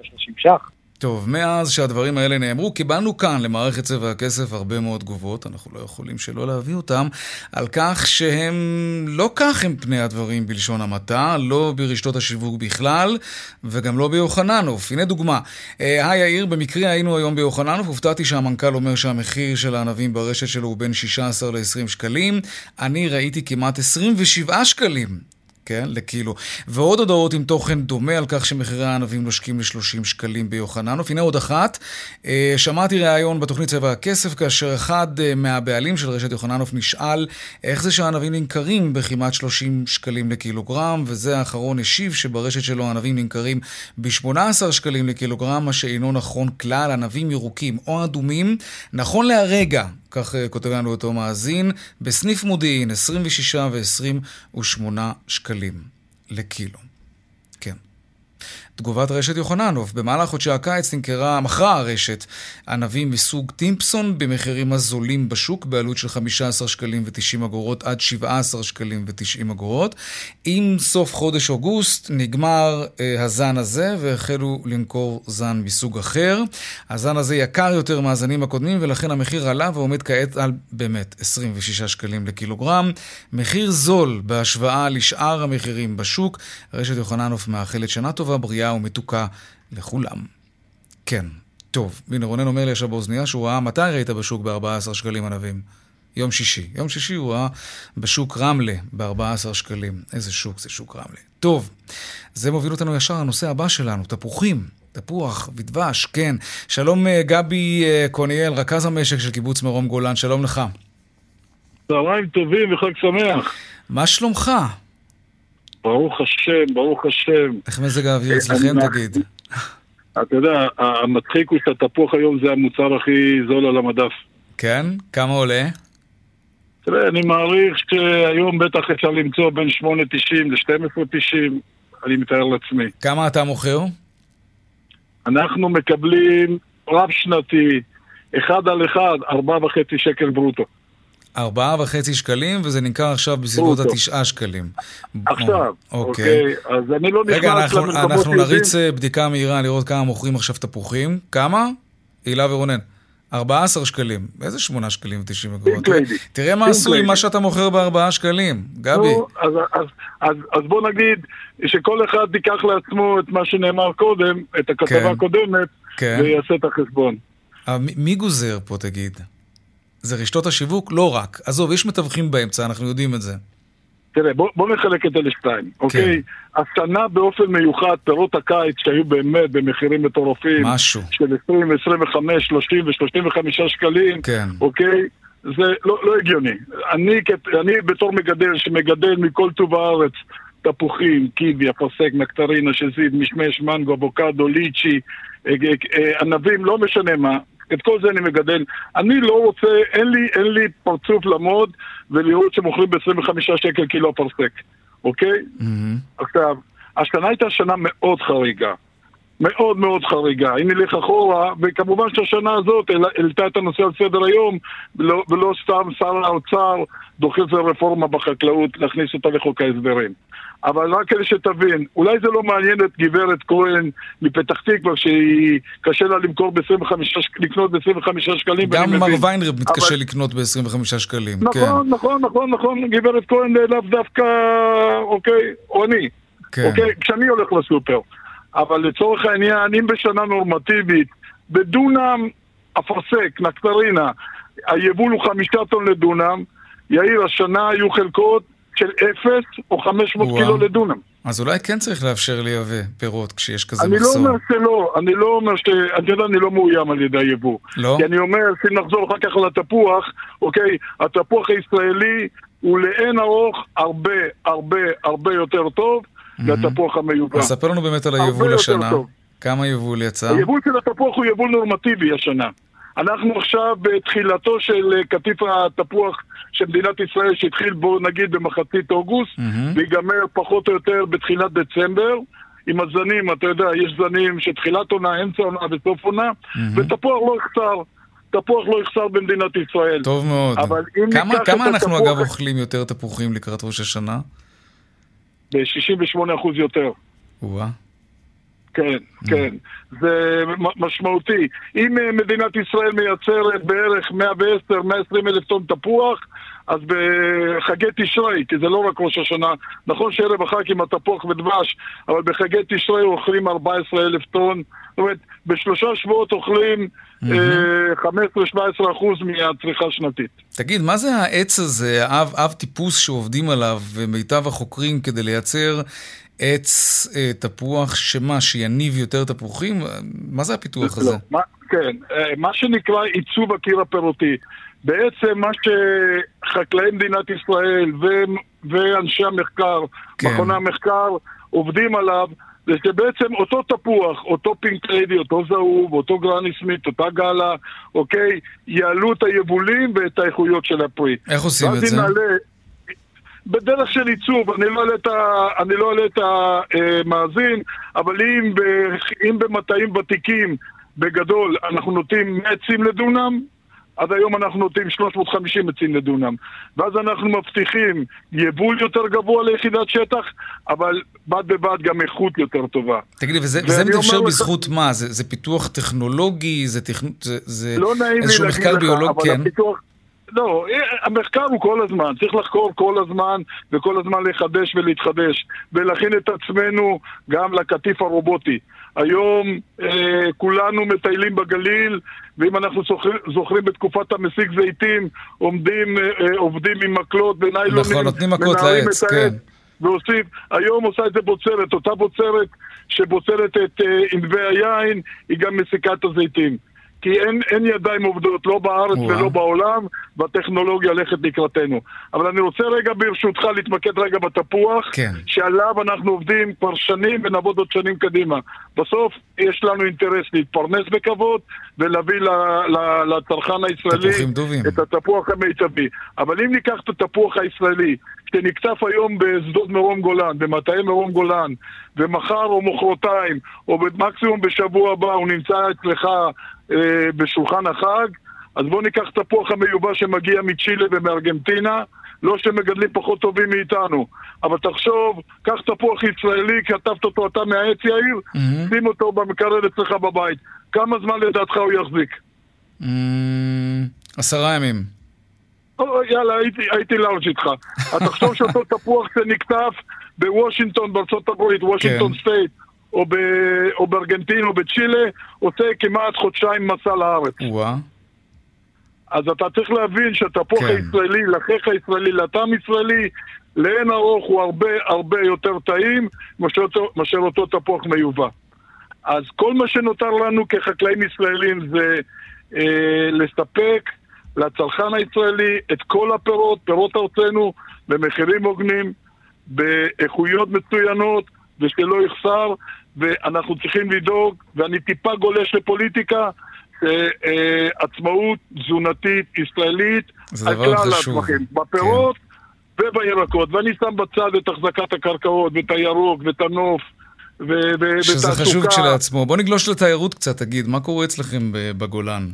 30 ש"ח. טוב, מאז שהדברים האלה נאמרו, קיבלנו כאן למערכת צבע הכסף הרבה מאוד תגובות, אנחנו לא יכולים שלא להביא אותם, על כך שהם לא כך הם פני הדברים בלשון המעטה, לא ברשתות השיווק בכלל, וגם לא ביוחננוף. הנה דוגמה. אה, היי יאיר, במקרה היינו היום ביוחננוף, הופתעתי שהמנכ"ל אומר שהמחיר של הענבים ברשת שלו הוא בין 16 ל-20 שקלים. אני ראיתי כמעט 27 שקלים. כן, לקילו. ועוד הודעות עם תוכן דומה על כך שמחירי הענבים נושקים ל-30 שקלים ביוחננוף. הנה עוד אחת. אה, שמעתי ראיון בתוכנית צבע הכסף, כאשר אחד אה, מהבעלים של רשת יוחננוף נשאל איך זה שהענבים נמכרים בכמעט 30 שקלים לקילוגרם, וזה האחרון השיב שברשת שלו הענבים נמכרים ב-18 שקלים לקילוגרם, מה שאינו נכון כלל. ענבים ירוקים או אדומים, נכון להרגע, כך אה, כותב לנו אותו מאזין, בסניף מודיעין 26 ו-28 שקלים לקילו. תגובת רשת יוחננוף, במהלך חודשי הקיץ נמכרה, מכרה הרשת ענבים מסוג טימפסון במחירים הזולים בשוק בעלות של 15 שקלים ו-90 אגורות עד 17 שקלים ו-90 אגורות. עם סוף חודש אוגוסט נגמר אה, הזן הזה והחלו למכור זן מסוג אחר. הזן הזה יקר יותר מהזנים הקודמים ולכן המחיר עלה ועומד כעת על באמת 26 שקלים לקילוגרם. מחיר זול בהשוואה לשאר המחירים בשוק. רשת יוחננוף מאחלת שנה טובה, בריאה. בריאה ומתוקה לכולם. כן, טוב. הנה רונן אומר לי עכשיו באוזנייה שהוא ראה, מתי ראית בשוק ב-14 שקלים ענבים? יום שישי. יום שישי הוא ראה בשוק רמלה ב-14 שקלים. איזה שוק זה שוק רמלה. טוב, זה מוביל אותנו ישר לנושא הבא שלנו, תפוחים. תפוח ודבש, כן. שלום אה, גבי אה, קוניאל, רכז המשק של קיבוץ מרום גולן, שלום לך. צהריים טובים וחג שמח. מה שלומך? ברוך השם, ברוך השם. איך מזג האוויר אצלכם תגיד? אתה יודע, המצחיק הוא שהתפוח היום זה המוצר הכי זול על המדף. כן? כמה עולה? תראה, אני מעריך שהיום בטח אפשר למצוא בין 8.90 ל-12.90, אני מתאר לעצמי. כמה אתה מוכר? אנחנו מקבלים רב שנתי, אחד על אחד, ארבעה וחצי שקל ברוטו. ארבעה וחצי שקלים, וזה נמכר עכשיו בסביבות התשעה שקלים. עכשיו, אוקיי. אוקיי. אז אני לא נכנס רגע, אנחנו, אנחנו נריץ אה, בדיקה מהירה לראות כמה מוכרים עכשיו תפוחים. כמה? הילה ורונן. 14 שקלים. איזה 8 שקלים ו-90 אגורות? תראה מה עשו עם מה שאתה מוכר ב-4 שקלים. גבי. אז, אז, אז, אז בוא נגיד שכל אחד ייקח לעצמו את מה שנאמר קודם, את הכתבה כן. הקודמת, כן. ויעשה את החשבון. אה, מי גוזר פה, תגיד? זה רשתות השיווק? לא רק. עזוב, יש מתווכים באמצע, אנחנו יודעים את זה. תראה, בוא, בוא נחלק את זה לשתיים, כן. אוקיי? השנה באופן מיוחד, פירות הקיץ שהיו באמת במחירים מטורפים. משהו. של 20, 25, 30 ו-35 שקלים. כן. אוקיי? זה לא, לא הגיוני. אני, אני בתור מגדל שמגדל מכל טוב הארץ תפוחים, קיבי, אפרסק, נקטרינה, שזיד, משמש, מנגו, אבוקדו, ליצ'י, אה, אה, ענבים, לא משנה מה. את כל זה אני מגדל. אני לא רוצה, אין לי, אין לי פרצוף לעמוד ולראות שמוכרים ב-25 שקל קילו אפרסק, אוקיי? Mm-hmm. עכשיו, השנה הייתה שנה מאוד חריגה. מאוד מאוד חריגה. אם נלך אחורה, וכמובן שהשנה הזאת העלתה את הנושא על סדר היום, ולא, ולא סתם שר האוצר דוחף לרפורמה בחקלאות להכניס אותה לחוק ההסדרים. אבל רק כדי שתבין, אולי זה לא מעניין את גברת כהן מפתח תקווה, שהיא קשה לה למכור ב-25, לקנות ב-25 שקלים. גם מר ויינרב מתקשה אבל... לקנות ב-25 שקלים, נכון, כן. נכון, נכון, נכון, נכון, גברת כהן לאו דווקא, אוקיי, או אני. כן. אוקיי, כשאני הולך לסופר. אבל לצורך העניין, אם בשנה נורמטיבית, בדונם אפרסק, נקטרינה, היבול הוא חמישה טון לדונם, יאיר, השנה היו חלקות של אפס או חמש מאות קילו לדונם. אז אולי כן צריך לאפשר לייבא פירות כשיש כזה אני מחסור. אני לא אומר שלא, אני לא אומר ש... אני יודע, אני לא מאוים על ידי היבוא. לא? כי אני אומר, אם נחזור אחר כך לתפוח, אוקיי, התפוח הישראלי הוא לאין ארוך הרבה הרבה הרבה יותר טוב לתפוח המיובא. אז ספר לנו באמת על היבול השנה. כמה יבול יצא? היבול של התפוח הוא יבול נורמטיבי השנה. אנחנו עכשיו בתחילתו של אה, קטיף התפוח של מדינת ישראל שהתחיל בו נגיד במחצית אוגוסט mm-hmm. ויגמר פחות או יותר בתחילת דצמבר עם הזנים, אתה יודע, יש זנים שתחילת עונה, אמצע עונה וסוף עונה mm-hmm. ותפוח לא יחסר. תפוח לא יחסר במדינת ישראל. טוב מאוד. כמה, כמה אנחנו התפוח... אגב אוכלים יותר תפוחים לקראת ראש השנה? ב-68% יותר. וואה. כן, כן. זה משמעותי. אם אה, מדינת ישראל מייצרת בערך 110-120 אלף טון תפוח, אז בחגי תשרי, כי זה לא רק ראש השנה, נכון שערב החג עם התפוח ודבש, אבל בחגי תשרי אוכלים 14 אלף טון. זאת אומרת, בשלושה שבועות אוכלים 15-17 אה, אחוז מהצריכה השנתית. תגיד, מה זה העץ הזה, אב, אב טיפוס שעובדים עליו, ומיטב החוקרים כדי לייצר עץ אה, תפוח, שמה, שיניב יותר תפוחים? מה זה הפיתוח הזה? לא, מה, כן, אה, מה שנקרא עיצוב הקיר הפירותי. בעצם מה שחקלאי מדינת ישראל ו, ואנשי המחקר, כן. מכוני המחקר, עובדים עליו, זה שבעצם אותו תפוח, אותו פינק ליידי, אותו זהוב, אותו גרני סמית, אותה גאלה, אוקיי, יעלו את היבולים ואת האיכויות של הפרי. איך עושים את זה? נעלה, בדרך של עיצוב, אני לא אעלה את, ה, אני לא אעלה את המאזין, אבל אם, ב, אם במטעים ותיקים, בגדול, אנחנו נוטים 100 עצים לדונם, עד היום אנחנו נותנים 350 עצים לדונם. ואז אנחנו מבטיחים יבול יותר גבוה ליחידת שטח, אבל בד בבד גם איכות יותר טובה. תגידי, וזה, וזה מתאפשר בזכות לך... מה? זה, זה פיתוח טכנולוגי? זה, תכ... זה, זה לא איזשהו מחקר ביולוגי? כן. הפיתוח... לא, המחקר הוא כל הזמן, צריך לחקור כל הזמן וכל הזמן לחדש ולהתחדש ולהכין את עצמנו גם לקטיף הרובוטי. היום אה, כולנו מטיילים בגליל, ואם אנחנו זוכרים, זוכרים בתקופת המסיק זיתים, עומדים, אה, אה עובדים עם מקלות וניילונים, נכון, נותנים מקלות לעץ, כן. ועושים, היום עושה את זה בוצרת, אותה בוצרת שבוצרת את אה, ענבי היין, היא גם מסיקה את הזיתים. כי אין, אין ידיים עובדות, לא בארץ ווא. ולא בעולם, והטכנולוגיה הולכת לקראתנו. אבל אני רוצה רגע ברשותך להתמקד רגע בתפוח, כן. שעליו אנחנו עובדים כבר שנים ונעבוד עוד שנים קדימה. בסוף יש לנו אינטרס להתפרנס בכבוד ולהביא ל, ל, לצרכן הישראלי את התפוח המיטבי. אבל אם ניקח את התפוח הישראלי, שנקטף היום בשדות מרום גולן, במטעי מרום גולן, ומחר או מחרתיים, או מקסימום בשבוע הבא הוא נמצא אצלך אה, בשולחן החג, אז בואו ניקח תפוח המיובא שמגיע מצ'ילה ומארגנטינה, לא שמגדלים פחות טובים מאיתנו, אבל תחשוב, קח תפוח ישראלי, כתבת אותו אתה מהעץ יאיר, mm-hmm. שים אותו במקרר אצלך בבית. כמה זמן לדעתך הוא יחזיק? Mm, עשרה ימים. יאללה, הייתי, הייתי לארג' איתך. אז תחשוב שאותו תפוח שנקטף בוושינגטון בארצות הברית, וושינגטון כן. או, ב, או בארגנטין או בצ'ילה, עושה כמעט חודשיים מסע לארץ. וואה. אז אתה צריך להבין שהתפוח כן. הישראלי, לחיך הישראלי, לטעם ישראלי, לאין ארוך הוא הרבה הרבה יותר טעים מאשר, מאשר אותו תפוח מיובא. אז כל מה שנותר לנו כחקלאים ישראלים זה אה, לספק לצרכן הישראלי את כל הפירות, פירות ארצנו, במחירים הוגנים, באיכויות מצוינות, ושלא יחסר, ואנחנו צריכים לדאוג, ואני טיפה גולש לפוליטיקה, עצמאות תזונתית ישראלית על כלל הצמחים, בפירות כן. ובירקות, ואני שם בצד את החזקת הקרקעות, ואת הירוק, ואת הנוף. ותעסוקה. שזה חשוב כשלעצמו. בוא נגלוש לתיירות קצת, תגיד, מה קורה אצלכם בגולן?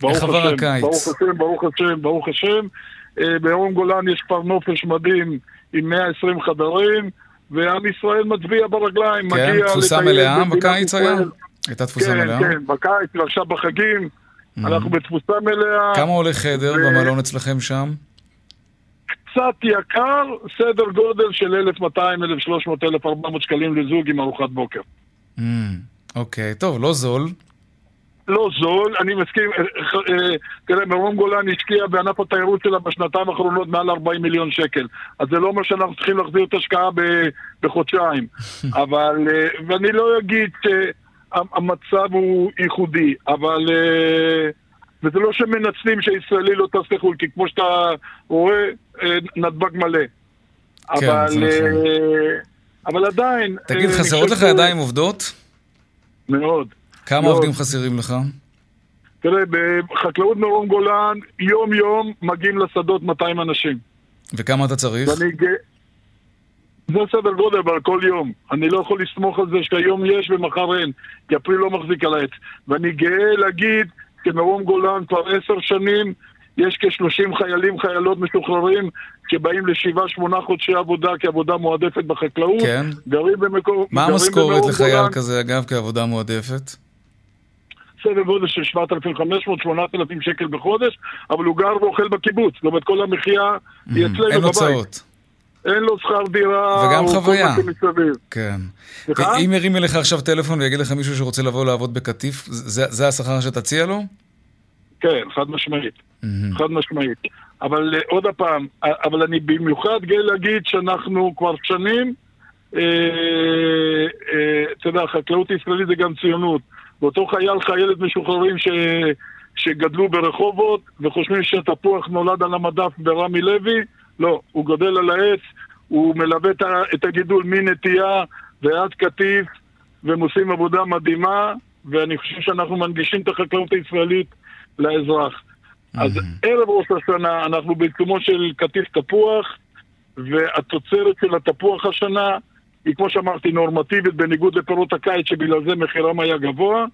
ברוך השם, ברוך השם, ברוך השם, ברוך השם. אה, בירום גולן יש כבר נופש מדהים עם 120 חדרים, ועם ישראל מצביע ברגליים, כן, מגיע... כן, תפוסה מלאה בקיץ היה? הייתה תפוסה כן, מלאה? כן, כן, בקיץ ועכשיו בחגים, mm-hmm. אנחנו בתפוסה מלאה. כמה עולה חדר ו... במלון אצלכם שם? קצת יקר, סדר גודל של 1,200, 1,300, 1,400 שקלים לזוג עם ארוחת בוקר. Mm, אוקיי, טוב, לא זול. לא זול, אני מסכים, אה, אה, תראה, מרום גולן השקיע בענף התיירות שלה בשנתיים האחרונות מעל 40 מיליון שקל. אז זה לא אומר שאנחנו צריכים להחזיר את ההשקעה בחודשיים. אבל, אה, ואני לא אגיד שהמצב הוא ייחודי, אבל... וזה לא שמנצלים שישראלי לא טס לחו"ל, כי כמו שאתה רואה, נתב"ג מלא. כן, אבל, נכון. אבל עדיין... תגיד, חסרות לך ידיים עובדות? מאוד. כמה. עובדים חסרים לך? תראה, בחקלאות מרום גולן, יום-יום מגיעים לשדות 200 אנשים. וכמה אתה צריך? ואני גאה... זה סדר גודל, אבל כל יום. אני לא יכול לסמוך על זה שהיום יש ומחר אין, כי אפריל לא מחזיק על העץ. ואני גאה להגיד שמרום גולן כבר עשר שנים יש כ-30 חיילים, חיילות משוחררים שבאים לשבעה, שמונה חודשי עבודה כעבודה מועדפת בחקלאות. כן. גרים במקום... מה המשכורת לחייל כזה, אגב, כעבודה מועדפת? סדר גודל של 7,500-8,000 שקל בחודש, אבל הוא גר ואוכל בקיבוץ. זאת אומרת, כל המחיה היא אצלנו בבית. אין הוצאות. אין לו שכר דירה. וגם חוויה. כן. אם ירים אליך עכשיו טלפון ויגיד לך מישהו שרוצה לבוא לעבוד בקטיף, זה, זה השכר שתציע לו? כן, חד משמעית. חד משמעית. אבל uh, עוד פעם, אבל אני במיוחד גאה להגיד שאנחנו כבר שנים, אה, אה, אתה יודע, חקלאות ישראלית זה גם ציונות. ואותו חייל, חיילת משוחררים ש... שגדלו ברחובות וחושבים שהתפוח נולד על המדף ברמי לוי, לא, הוא גודל על העץ, הוא מלווה את הגידול מנטייה ועד קטיף, והם עושים עבודה מדהימה, ואני חושב שאנחנו מנגישים את החקלאות הישראלית לאזרח. אז ערב ראש השנה אנחנו בעיצומו של קטיף תפוח, והתוצרת של התפוח השנה היא כמו שאמרתי נורמטיבית בניגוד לפירות הקיץ שבגלל זה מחירם היה גבוה,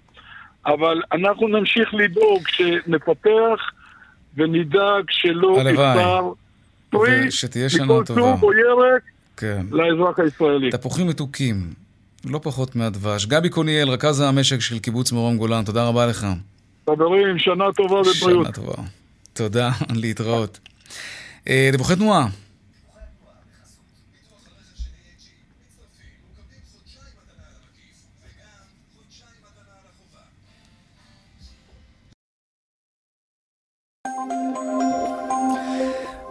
אבל אנחנו נמשיך לדאוג שנפתח ונדאג שלא יפתר פרי מכל סוג או ירק כן. לאזרח הישראלי. תפוחים מתוקים, לא פחות מהדבש. גבי קוניאל, רכז המשק של קיבוץ מרום גולן, תודה רבה לך. חברים, שנה טובה ובריאות. שנה טובה. תודה, להתראות. אה, דיווחי תנועה.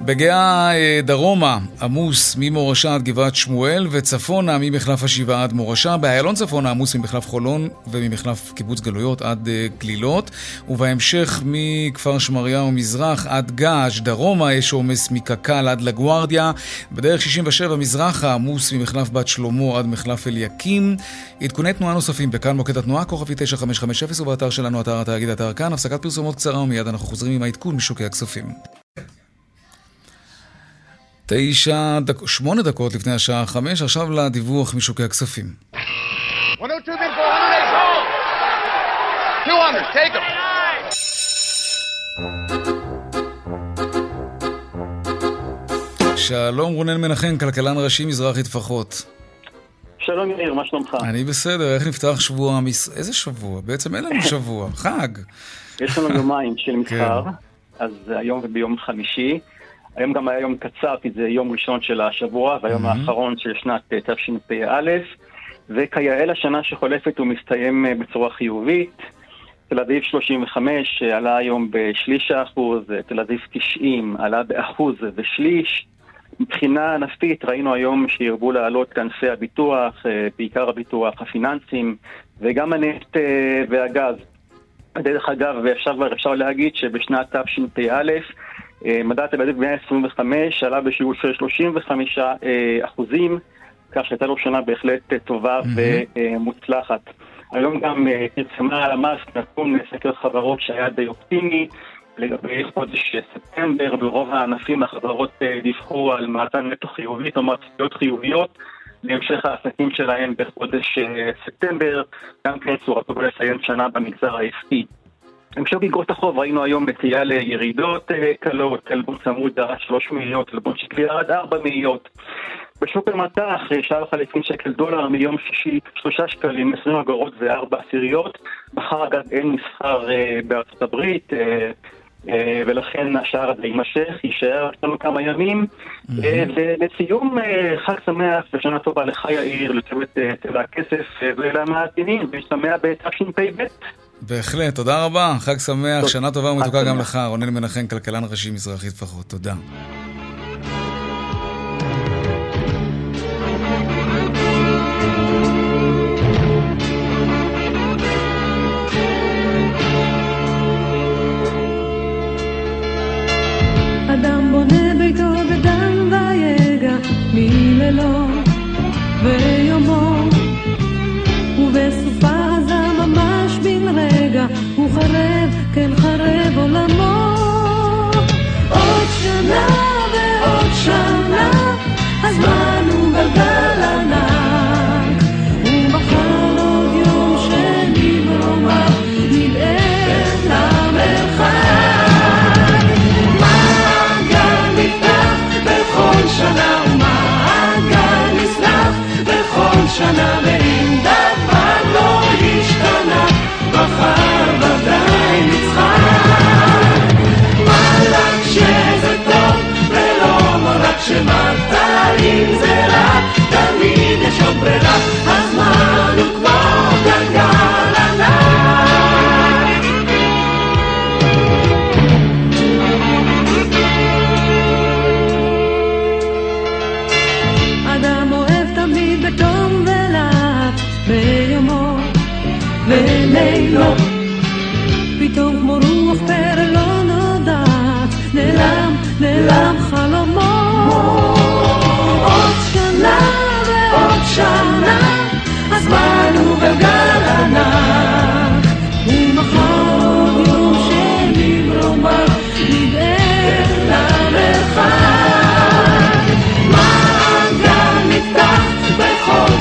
בגאה אה, דרומה עמוס ממורשה עד גבעת שמואל וצפונה ממחלף השבעה עד מורשה. באיילון צפונה עמוס ממחלף חולון וממחלף קיבוץ גלויות עד אה, גלילות ובהמשך מכפר שמריהו מזרח עד געש דרומה יש עומס מקק"ל עד לגוארדיה. בדרך 67 מזרחה עמוס ממחלף בת שלמה עד מחלף אליקים. עדכוני תנועה נוספים בכאן מוקד התנועה כוכבי 9550 ובאתר שלנו אתר התאגיד אתר כאן. הפסקת פרסומות קצרה ומיד אנחנו חוזרים עם העדכון משוקי הכספים. תשע, דק... שמונה דקות לפני השעה חמש, עכשיו לדיווח משוקי הכספים. שלום רונן מנחם, כלכלן ראשי מזרחי טפחות. שלום יאיר, מה שלומך? אני בסדר, איך נפתח שבוע? איזה שבוע? בעצם אין לנו שבוע, חג. יש לנו יומיים של מסחר, כן. אז היום וביום חמישי. היום גם היה יום קצר, כי זה יום ראשון של השבוע, והיום mm-hmm. האחרון של שנת אה, תשפ"א, וכיאה לשנה שחולפת הוא מסתיים אה, בצורה חיובית. תל אביב 35 אה, עלה היום בשליש האחוז, תל אביב 90 עלה באחוז ושליש. מבחינה ענפית ראינו היום שירבו לעלות כנפי הביטוח, בעיקר הביטוח, הפיננסים, וגם הנפט והגז. דרך אגב, אפשר, אפשר להגיד שבשנת תשפ"א מדד תל אביב 125 עלה בשיעור של 35 אחוזים, כך שהייתה לו שנה בהחלט טובה mm-hmm. ומוצלחת. היום גם פרסמה הלמ"ס נתון סקר חברות שהיה די אופטימי לגבי חודש ספטמבר, ברוב הענפים החברות דיווחו על מעטה נטו חיובית או מעטיות חיוביות. להמשך העסקים שלהם בחודש אה, ספטמבר, גם כן צורתו לסיים שנה במגזר העסקי. המשך באגרות החוב ראינו היום נטייה לירידות אה, קלות, טלבון צמוד דרש 3 מיליון, טלבון שקלי ירד 4 מיליון. בשוק המטח אה, שער חליפין שקל דולר מיום שישי 3 שקלים 20 אגורות ו-4 עשיריות. מחר אגב אין מסחר בארצות הברית, אה, ולכן השער הזה יימשך, יישאר לנו כמה ימים. אה, ולסיום, אה, חג שמח ושנה טובה לך יאיר, לצוות תל הכסף ולמאזינים, ונשתמע בתשפ"ב. בהחלט, תודה רבה, חג שמח, שנה טובה ומתוקה גם לך, רונן מנחם, כלכלן ראשי מזרחי טפחות, תודה.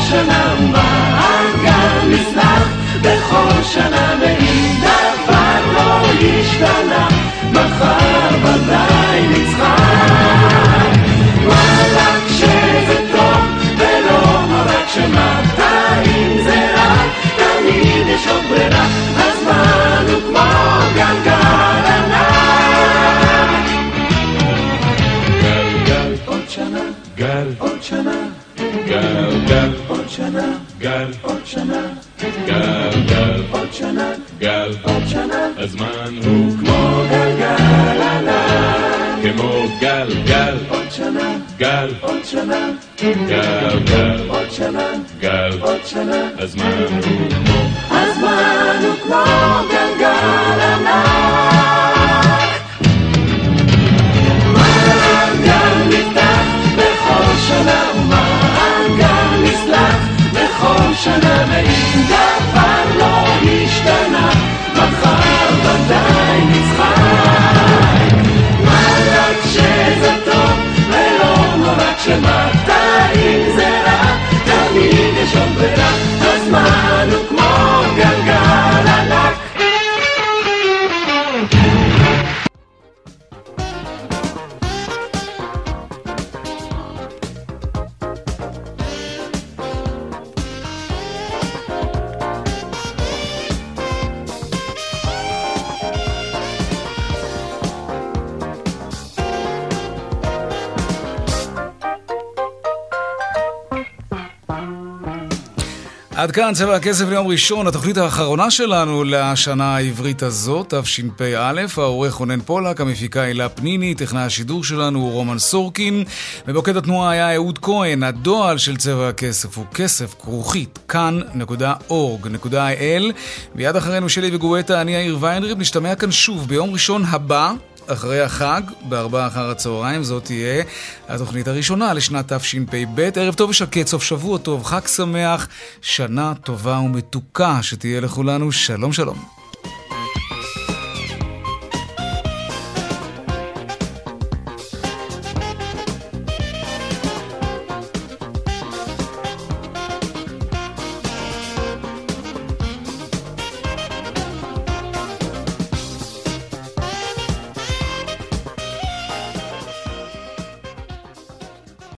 בכל כאן צבע הכסף ליום ראשון, התוכנית האחרונה שלנו לשנה העברית הזאת, תשפ"א. העורך רונן פולק, המפיקה הילה פניני, טכנאי השידור שלנו הוא רומן סורקין. במוקד התנועה היה אהוד כהן, הדועל של צבע הכסף הוא כסף כרוכית כאן.org.il. מיד אחרינו שלי וגואטה, אני יאיר ויינריב, נשתמע כאן שוב ביום ראשון הבא. אחרי החג, בארבעה אחר הצהריים, זאת תהיה התוכנית הראשונה לשנת תשפ"ב. ערב טוב ושקט, סוף שבוע טוב, חג שמח, שנה טובה ומתוקה שתהיה לכולנו. שלום שלום.